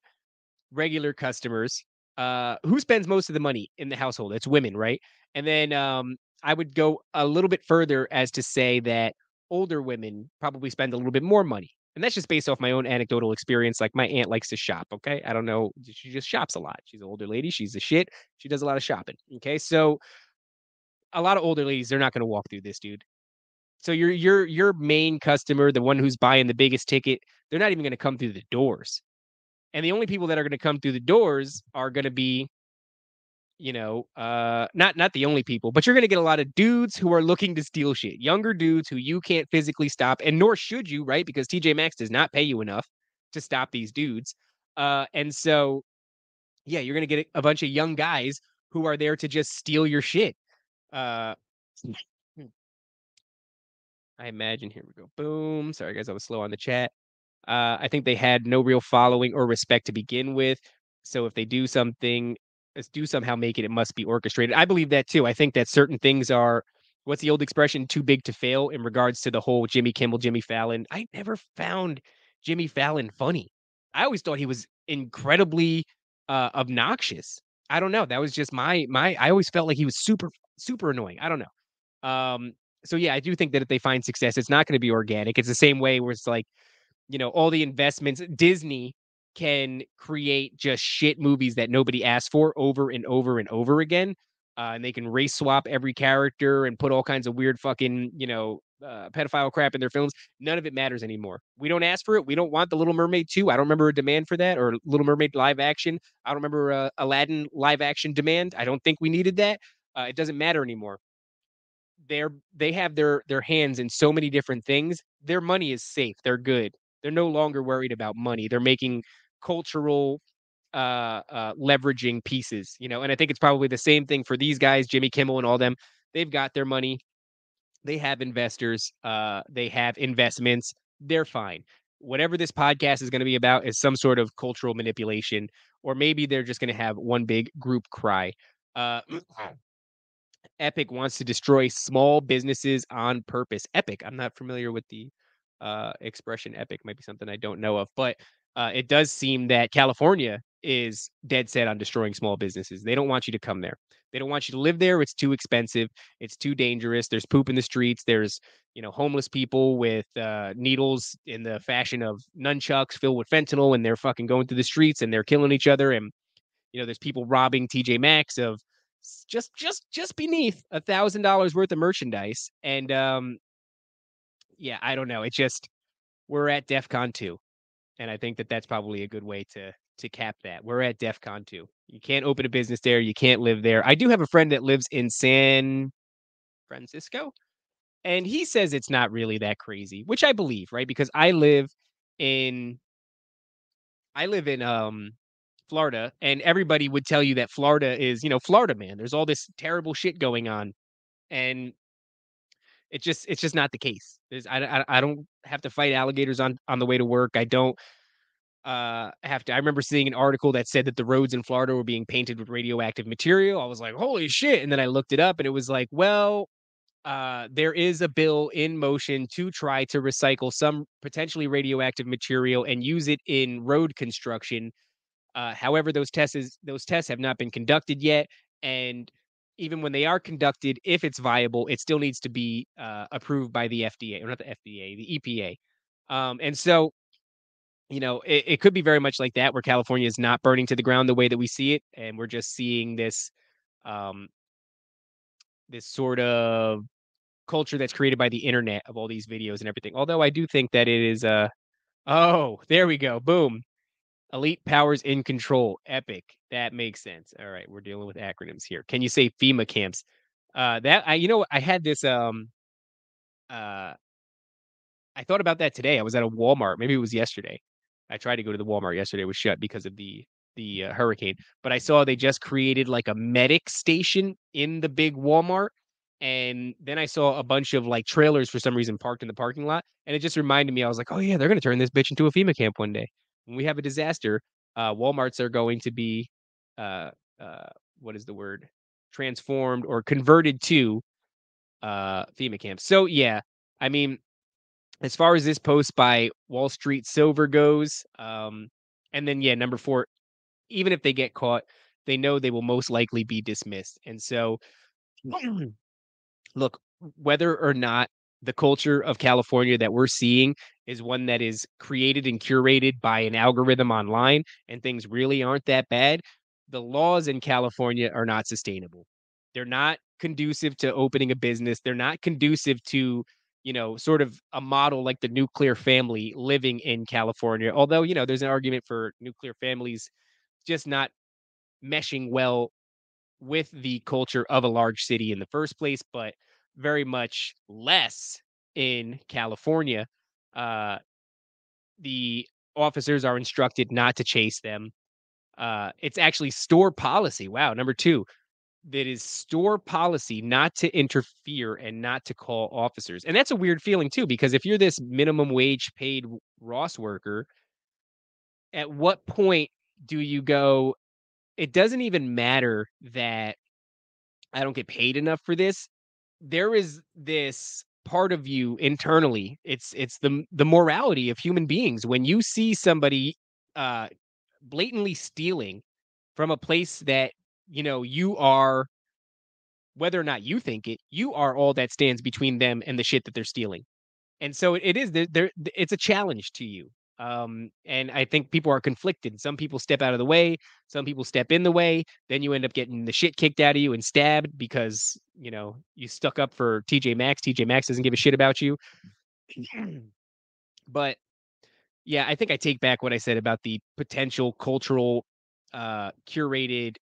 regular customers. Uh, who spends most of the money in the household? It's women, right? And then um, I would go a little bit further as to say that older women probably spend a little bit more money. And that's just based off my own anecdotal experience. Like my aunt likes to shop. Okay. I don't know. She just shops a lot. She's an older lady. She's a shit. She does a lot of shopping. Okay. So a lot of older ladies, they're not going to walk through this, dude. So your your your main customer, the one who's buying the biggest ticket, they're not even going to come through the doors. And the only people that are going to come through the doors are going to be you know, uh, not not the only people, but you're going to get a lot of dudes who are looking to steal shit. Younger dudes who you can't physically stop, and nor should you, right? Because TJ Maxx does not pay you enough to stop these dudes. Uh, and so, yeah, you're going to get a bunch of young guys who are there to just steal your shit. Uh, I imagine. Here we go. Boom. Sorry, guys, I was slow on the chat. Uh, I think they had no real following or respect to begin with. So if they do something do somehow make it, it must be orchestrated. I believe that too. I think that certain things are what's the old expression too big to fail in regards to the whole Jimmy Kimmel, Jimmy Fallon. I never found Jimmy Fallon funny. I always thought he was incredibly uh, obnoxious. I don't know. That was just my my. I always felt like he was super super annoying. I don't know. Um. So yeah, I do think that if they find success, it's not going to be organic. It's the same way where it's like, you know, all the investments. Disney can create just shit movies that nobody asked for over and over and over again. Uh, and they can race swap every character and put all kinds of weird fucking, you know, uh, pedophile crap in their films. None of it matters anymore. We don't ask for it. We don't want the Little Mermaid 2. I don't remember a demand for that or Little Mermaid live action. I don't remember uh, Aladdin live action demand. I don't think we needed that. Uh, it doesn't matter anymore. They're they have their their hands in so many different things. Their money is safe. They're good. They're no longer worried about money. They're making cultural uh, uh, leveraging pieces, you know. And I think it's probably the same thing for these guys, Jimmy Kimmel and all them. They've got their money. They have investors. Uh, they have investments. They're fine. Whatever this podcast is going to be about is some sort of cultural manipulation, or maybe they're just going to have one big group cry. Uh, Epic wants to destroy small businesses on purpose. Epic. I'm not familiar with the uh, expression epic. Might be something I don't know of, but uh, it does seem that California is dead set on destroying small businesses. They don't want you to come there. They don't want you to live there. It's too expensive. It's too dangerous. There's poop in the streets. There's, you know, homeless people with uh, needles in the fashion of nunchucks filled with fentanyl, and they're fucking going through the streets and they're killing each other. And you know, there's people robbing TJ Maxx of just just just beneath a thousand dollars worth of merchandise. And um yeah, I don't know. It just we're at DEF CON 2. And I think that that's probably a good way to to cap that. We're at DEF CON 2. You can't open a business there. You can't live there. I do have a friend that lives in San Francisco, and he says it's not really that crazy, which I believe, right? Because I live in I live in um Florida, and everybody would tell you that Florida is, you know, Florida, man. There's all this terrible shit going on, and it just it's just not the case. There's I I, I don't have to fight alligators on on the way to work. I don't uh have to. I remember seeing an article that said that the roads in Florida were being painted with radioactive material. I was like, holy shit! And then I looked it up, and it was like, well, uh, there is a bill in motion to try to recycle some potentially radioactive material and use it in road construction. Uh, however, those tests is, those tests have not been conducted yet, and even when they are conducted, if it's viable, it still needs to be uh, approved by the FDA or not the FDA, the EPA. Um, and so, you know, it, it could be very much like that, where California is not burning to the ground the way that we see it, and we're just seeing this um, this sort of culture that's created by the internet of all these videos and everything. Although I do think that it is uh oh, there we go. Boom. Elite powers in control. Epic. That makes sense. All right, we're dealing with acronyms here. Can you say FEMA camps? Uh that I you know I had this um uh I thought about that today. I was at a Walmart. Maybe it was yesterday. I tried to go to the Walmart yesterday. It was shut because of the the uh, hurricane. But I saw they just created like a medic station in the big Walmart and then I saw a bunch of like trailers for some reason parked in the parking lot, and it just reminded me. I was like, "Oh yeah, they're gonna turn this bitch into a FEMA camp one day." When we have a disaster, uh, WalMarts are going to be, uh, uh, what is the word? Transformed or converted to uh, FEMA camps. So yeah, I mean, as far as this post by Wall Street Silver goes, um, and then yeah, number four, even if they get caught, they know they will most likely be dismissed, and so look, whether or not the culture of California that we're seeing is one that is created and curated by an algorithm online and things really aren't that bad, the laws in California are not sustainable. They're not conducive to opening a business. They're not conducive to, you know, sort of a model like the nuclear family living in California. Although, you know, there's an argument for nuclear families just not meshing well with the culture of a large city in the first place, but very much less in California. Uh, the officers are instructed not to chase them. Uh, it's actually store policy. Wow, number two, that is store policy not to interfere and not to call officers. And that's a weird feeling too, because if you're this minimum wage paid Ross worker, at what point do you go, it doesn't even matter that I don't get paid enough for this. There is this part of you internally. It's it's the the morality of human beings. When you see somebody uh blatantly stealing from a place that, you know, you are whether or not you think it, you are all that stands between them and the shit that they're stealing. And so it is there it's a challenge to you. Um, and I think people are conflicted. Some people step out of the way, some people step in the way. Then you end up getting the shit kicked out of you and stabbed because you know you stuck up for TJ Maxx. TJ Maxx doesn't give a shit about you. but yeah, I think I take back what I said about the potential cultural, uh, curated,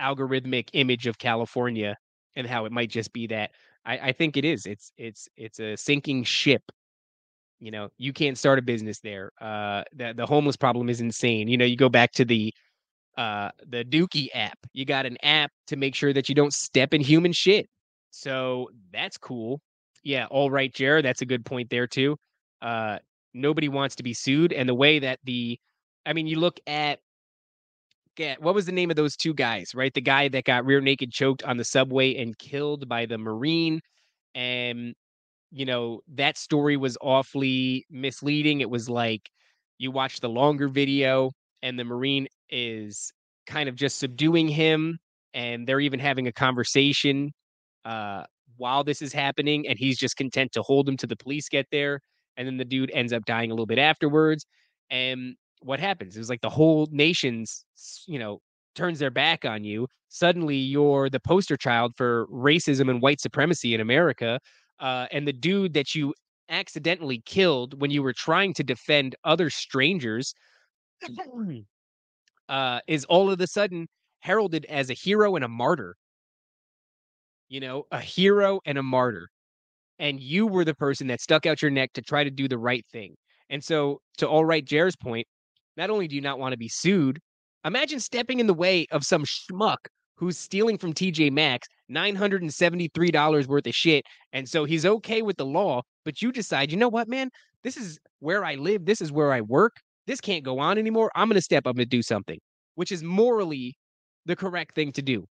algorithmic image of California and how it might just be that. I, I think it is. It's it's it's a sinking ship you know, you can't start a business there. Uh, the the homeless problem is insane. You know, you go back to the uh the Dookie app. You got an app to make sure that you don't step in human shit. So that's cool. Yeah, all right, Jared. That's a good point there too. Uh, nobody wants to be sued, and the way that the, I mean, you look at get what was the name of those two guys, right? The guy that got rear naked choked on the subway and killed by the Marine, and you know, that story was awfully misleading. It was like you watch the longer video and the Marine is kind of just subduing him and they're even having a conversation uh while this is happening and he's just content to hold him till the police get there and then the dude ends up dying a little bit afterwards and what happens is like the whole nation's you know turns their back on you, suddenly you're the poster child for racism and white supremacy in America. Uh, and the dude that you accidentally killed when you were trying to defend other strangers uh, is all of a sudden heralded as a hero and a martyr. You know, a hero and a martyr. And you were the person that stuck out your neck to try to do the right thing. And so, to all right, Jared's point, not only do you not want to be sued, imagine stepping in the way of some schmuck who's stealing from TJ Maxx $973 worth of shit. And so he's okay with the law, but you decide, you know what, man? This is where I live. This is where I work. This can't go on anymore. I'm going to step up and do something, which is morally the correct thing to do.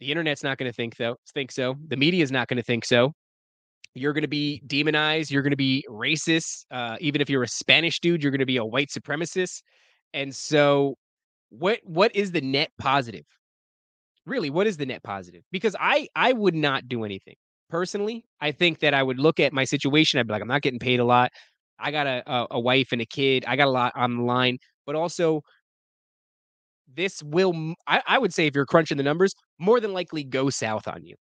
The internet's not going to think so. Think so. The media is not going to think so. You're going to be demonized. You're going to be racist. Uh, even if you're a Spanish dude, you're going to be a white supremacist. And so, what what is the net positive? Really, what is the net positive? Because I I would not do anything personally. I think that I would look at my situation. I'd be like, I'm not getting paid a lot. I got a, a, a wife and a kid. I got a lot on the line. But also, this will, I, I would say, if you're crunching the numbers, more than likely go south on you.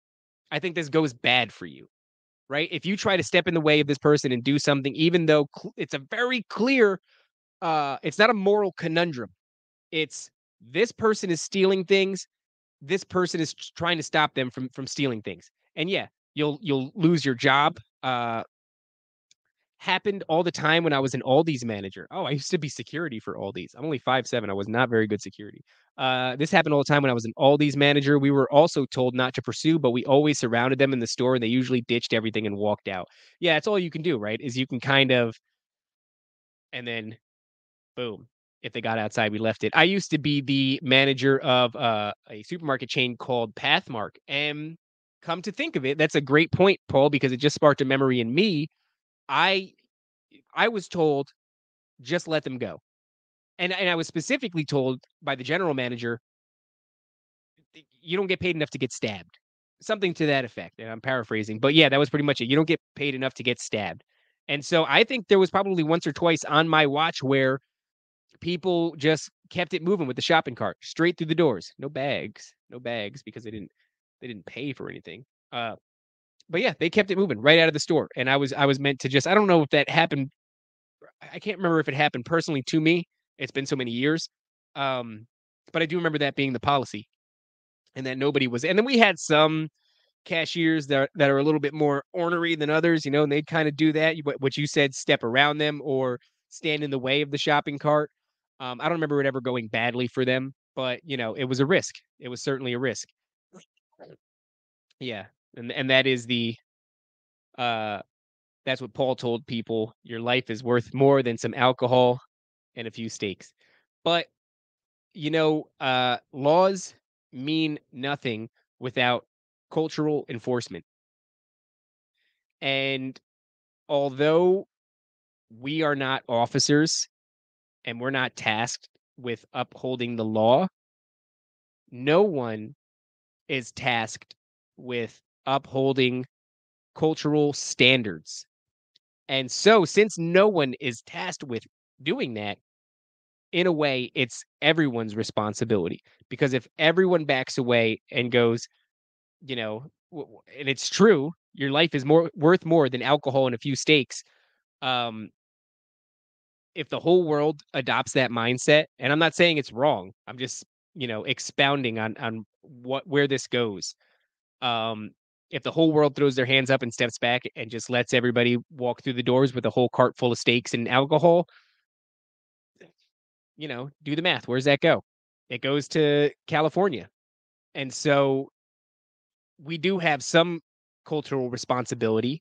I think this goes bad for you, right? If you try to step in the way of this person and do something, even though it's a very clear, uh, it's not a moral conundrum. It's this person is stealing things. This person is trying to stop them from from stealing things. And yeah, you'll you'll lose your job. Uh, happened all the time when I was an Aldi's manager. Oh, I used to be security for Aldi's. I'm only five seven. I was not very good security. Uh, this happened all the time when I was an Aldi's manager. We were also told not to pursue, but we always surrounded them in the store, and they usually ditched everything and walked out. Yeah, that's all you can do, right? Is you can kind of, and then, boom. If they got outside, we left it. I used to be the manager of uh, a supermarket chain called Pathmark, and come to think of it, that's a great point, Paul, because it just sparked a memory in me I I was told just let them go. And and I was specifically told by the general manager you don't get paid enough to get stabbed. Something to that effect. And I'm paraphrasing, but yeah, that was pretty much it. You don't get paid enough to get stabbed. And so I think there was probably once or twice on my watch where people just kept it moving with the shopping cart straight through the doors. No bags, no bags because they didn't they didn't pay for anything. Uh but yeah, they kept it moving right out of the store. And I was I was meant to just I don't know if that happened. I can't remember if it happened personally to me. It's been so many years. Um, but I do remember that being the policy. And that nobody was and then we had some cashiers that that are a little bit more ornery than others, you know, and they'd kind of do that. What you said, step around them or stand in the way of the shopping cart. Um, I don't remember it ever going badly for them, but you know, it was a risk. It was certainly a risk. Yeah, and and that is the uh that's what Paul told people your life is worth more than some alcohol and a few steaks. But you know, uh laws mean nothing without cultural enforcement. And although we are not officers and we're not tasked with upholding the law, no one is tasked with upholding cultural standards. And so, since no one is tasked with doing that, in a way, it's everyone's responsibility. Because if everyone backs away and goes, you know, and it's true, your life is more worth more than alcohol and a few steaks. Um, if the whole world adopts that mindset, and I'm not saying it's wrong, I'm just, you know, expounding on on what where this goes. Um, if the whole world throws their hands up and steps back and just lets everybody walk through the doors with a whole cart full of steaks and alcohol, you know, do the math. Where's that go? It goes to California. And so we do have some cultural responsibility.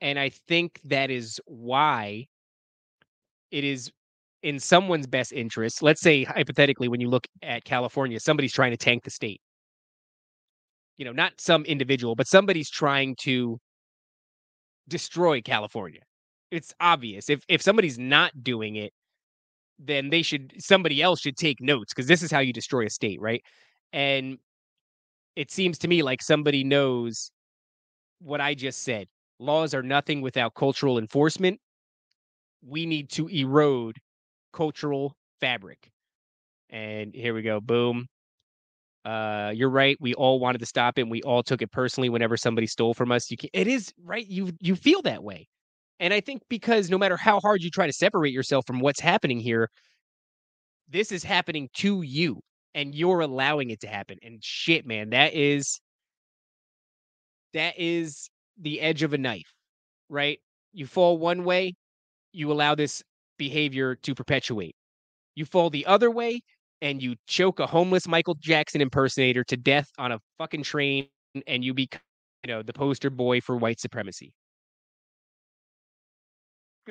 And I think that is why it is in someone's best interest. Let's say, hypothetically, when you look at California, somebody's trying to tank the state you know, not some individual, but somebody's trying to destroy California. It's obvious. If if somebody's not doing it, then they should somebody else should take notes because this is how you destroy a state, right? And it seems to me like somebody knows what I just said. Laws are nothing without cultural enforcement. We need to erode cultural fabric. And here we go. Boom. Uh, you're right. We all wanted to stop it. And we all took it personally whenever somebody stole from us. You can, it is right. You you feel that way, and I think because no matter how hard you try to separate yourself from what's happening here, this is happening to you, and you're allowing it to happen. And shit, man, that is that is the edge of a knife, right? You fall one way, you allow this behavior to perpetuate. You fall the other way, and you choke a homeless Michael Jackson impersonator to death on a fucking train, and you become, you know, the poster boy for white supremacy.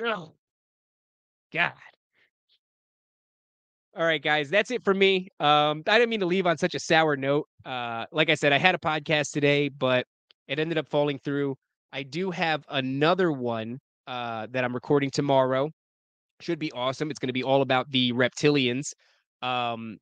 Ugh. God. All right, guys, that's it for me. Um, I didn't mean to leave on such a sour note. Uh, like I said, I had a podcast today, but it ended up falling through. I do have another one uh, that I'm recording tomorrow. Should be awesome. It's going to be all about the reptilians. Um,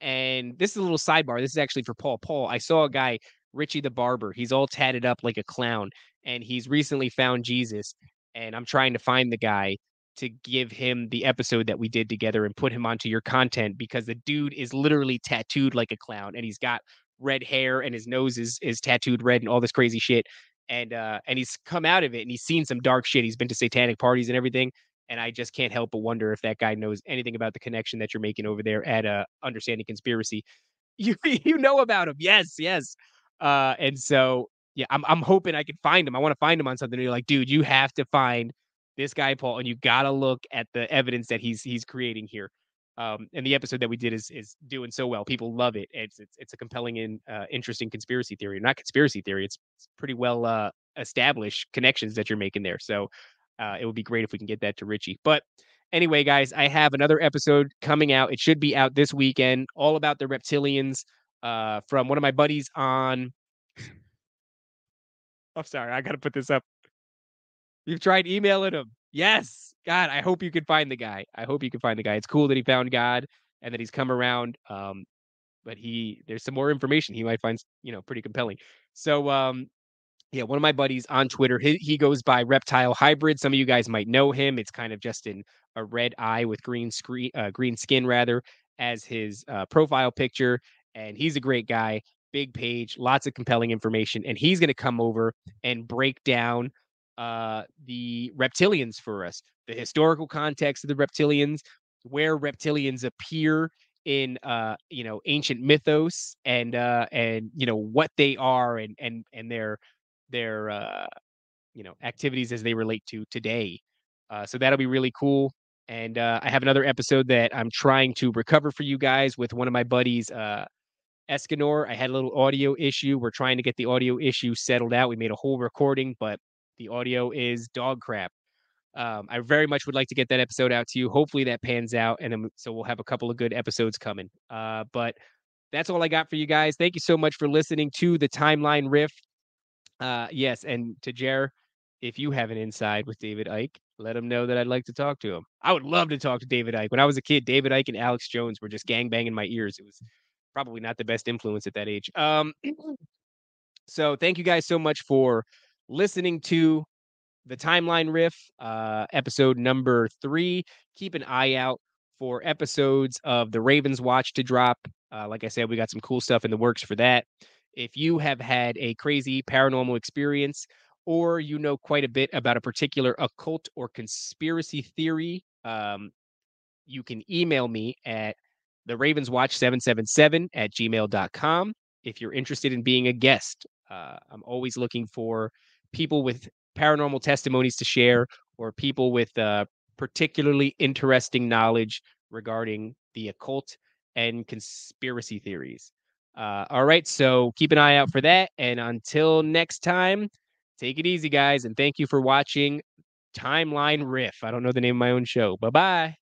and this is a little sidebar. This is actually for Paul. Paul, I saw a guy, Richie the barber. He's all tatted up like a clown, and he's recently found Jesus. And I'm trying to find the guy to give him the episode that we did together and put him onto your content because the dude is literally tattooed like a clown, and he's got red hair, and his nose is is tattooed red, and all this crazy shit. And uh, and he's come out of it, and he's seen some dark shit. He's been to satanic parties and everything and I just can't help but wonder if that guy knows anything about the connection that you're making over there at uh, Understanding Conspiracy. You you know about him, yes, yes. Uh, and so yeah, I'm I'm hoping I can find him. I want to find him on something. And you're like, dude, you have to find this guy Paul, and you gotta look at the evidence that he's he's creating here. Um, and the episode that we did is is doing so well. People love it. It's it's, it's a compelling and uh, interesting conspiracy theory. Not conspiracy theory. It's, it's pretty well uh, established connections that you're making there. So uh, it would be great if we can get that to Richie. But anyway, guys, I have another episode coming out. It should be out this weekend, all about the reptilians uh, from one of my buddies on. I'm sorry, I got to put this up. You've tried emailing him. Yes. God, I hope you can find the guy. I hope you can find the guy. It's cool that he found God and that he's come around. Um, but he there's some more information he might find, you know, pretty compelling. So um yeah, one of my buddies on Twitter, he, he goes by Reptile Hybrid. Some of you guys might know him. It's kind of just in a red eye with green screen, uh, green skin rather, as his uh, profile picture. And he's a great guy, big page, lots of compelling information. And he's going to come over and break down uh, the reptilians for us, the historical context of the reptilians, where reptilians appear in uh you know ancient mythos and uh and you know what they are and and and their their uh, you know activities as they relate to today. Uh, so that'll be really cool. And uh, I have another episode that I'm trying to recover for you guys with one of my buddies, uh, Escanor. I had a little audio issue. We're trying to get the audio issue settled out. We made a whole recording, but the audio is dog crap. Um, I very much would like to get that episode out to you. Hopefully that pans out, and so we'll have a couple of good episodes coming. Uh, but that's all I got for you guys. Thank you so much for listening to the Timeline Riff. Uh, yes, and to Jer, if you have an inside with David Icke, let him know that I'd like to talk to him. I would love to talk to David Icke. When I was a kid, David Icke and Alex Jones were just gang banging my ears. It was probably not the best influence at that age. Um, so thank you guys so much for listening to the timeline riff, uh, episode number three. Keep an eye out for episodes of the Ravens Watch to drop. Uh, like I said, we got some cool stuff in the works for that. If you have had a crazy paranormal experience or you know quite a bit about a particular occult or conspiracy theory, um, you can email me at the Ravens Watch 777 at gmail.com if you're interested in being a guest. Uh, I'm always looking for people with paranormal testimonies to share or people with uh, particularly interesting knowledge regarding the occult and conspiracy theories. Uh, all right, so keep an eye out for that. And until next time, take it easy, guys. And thank you for watching Timeline Riff. I don't know the name of my own show. Bye bye.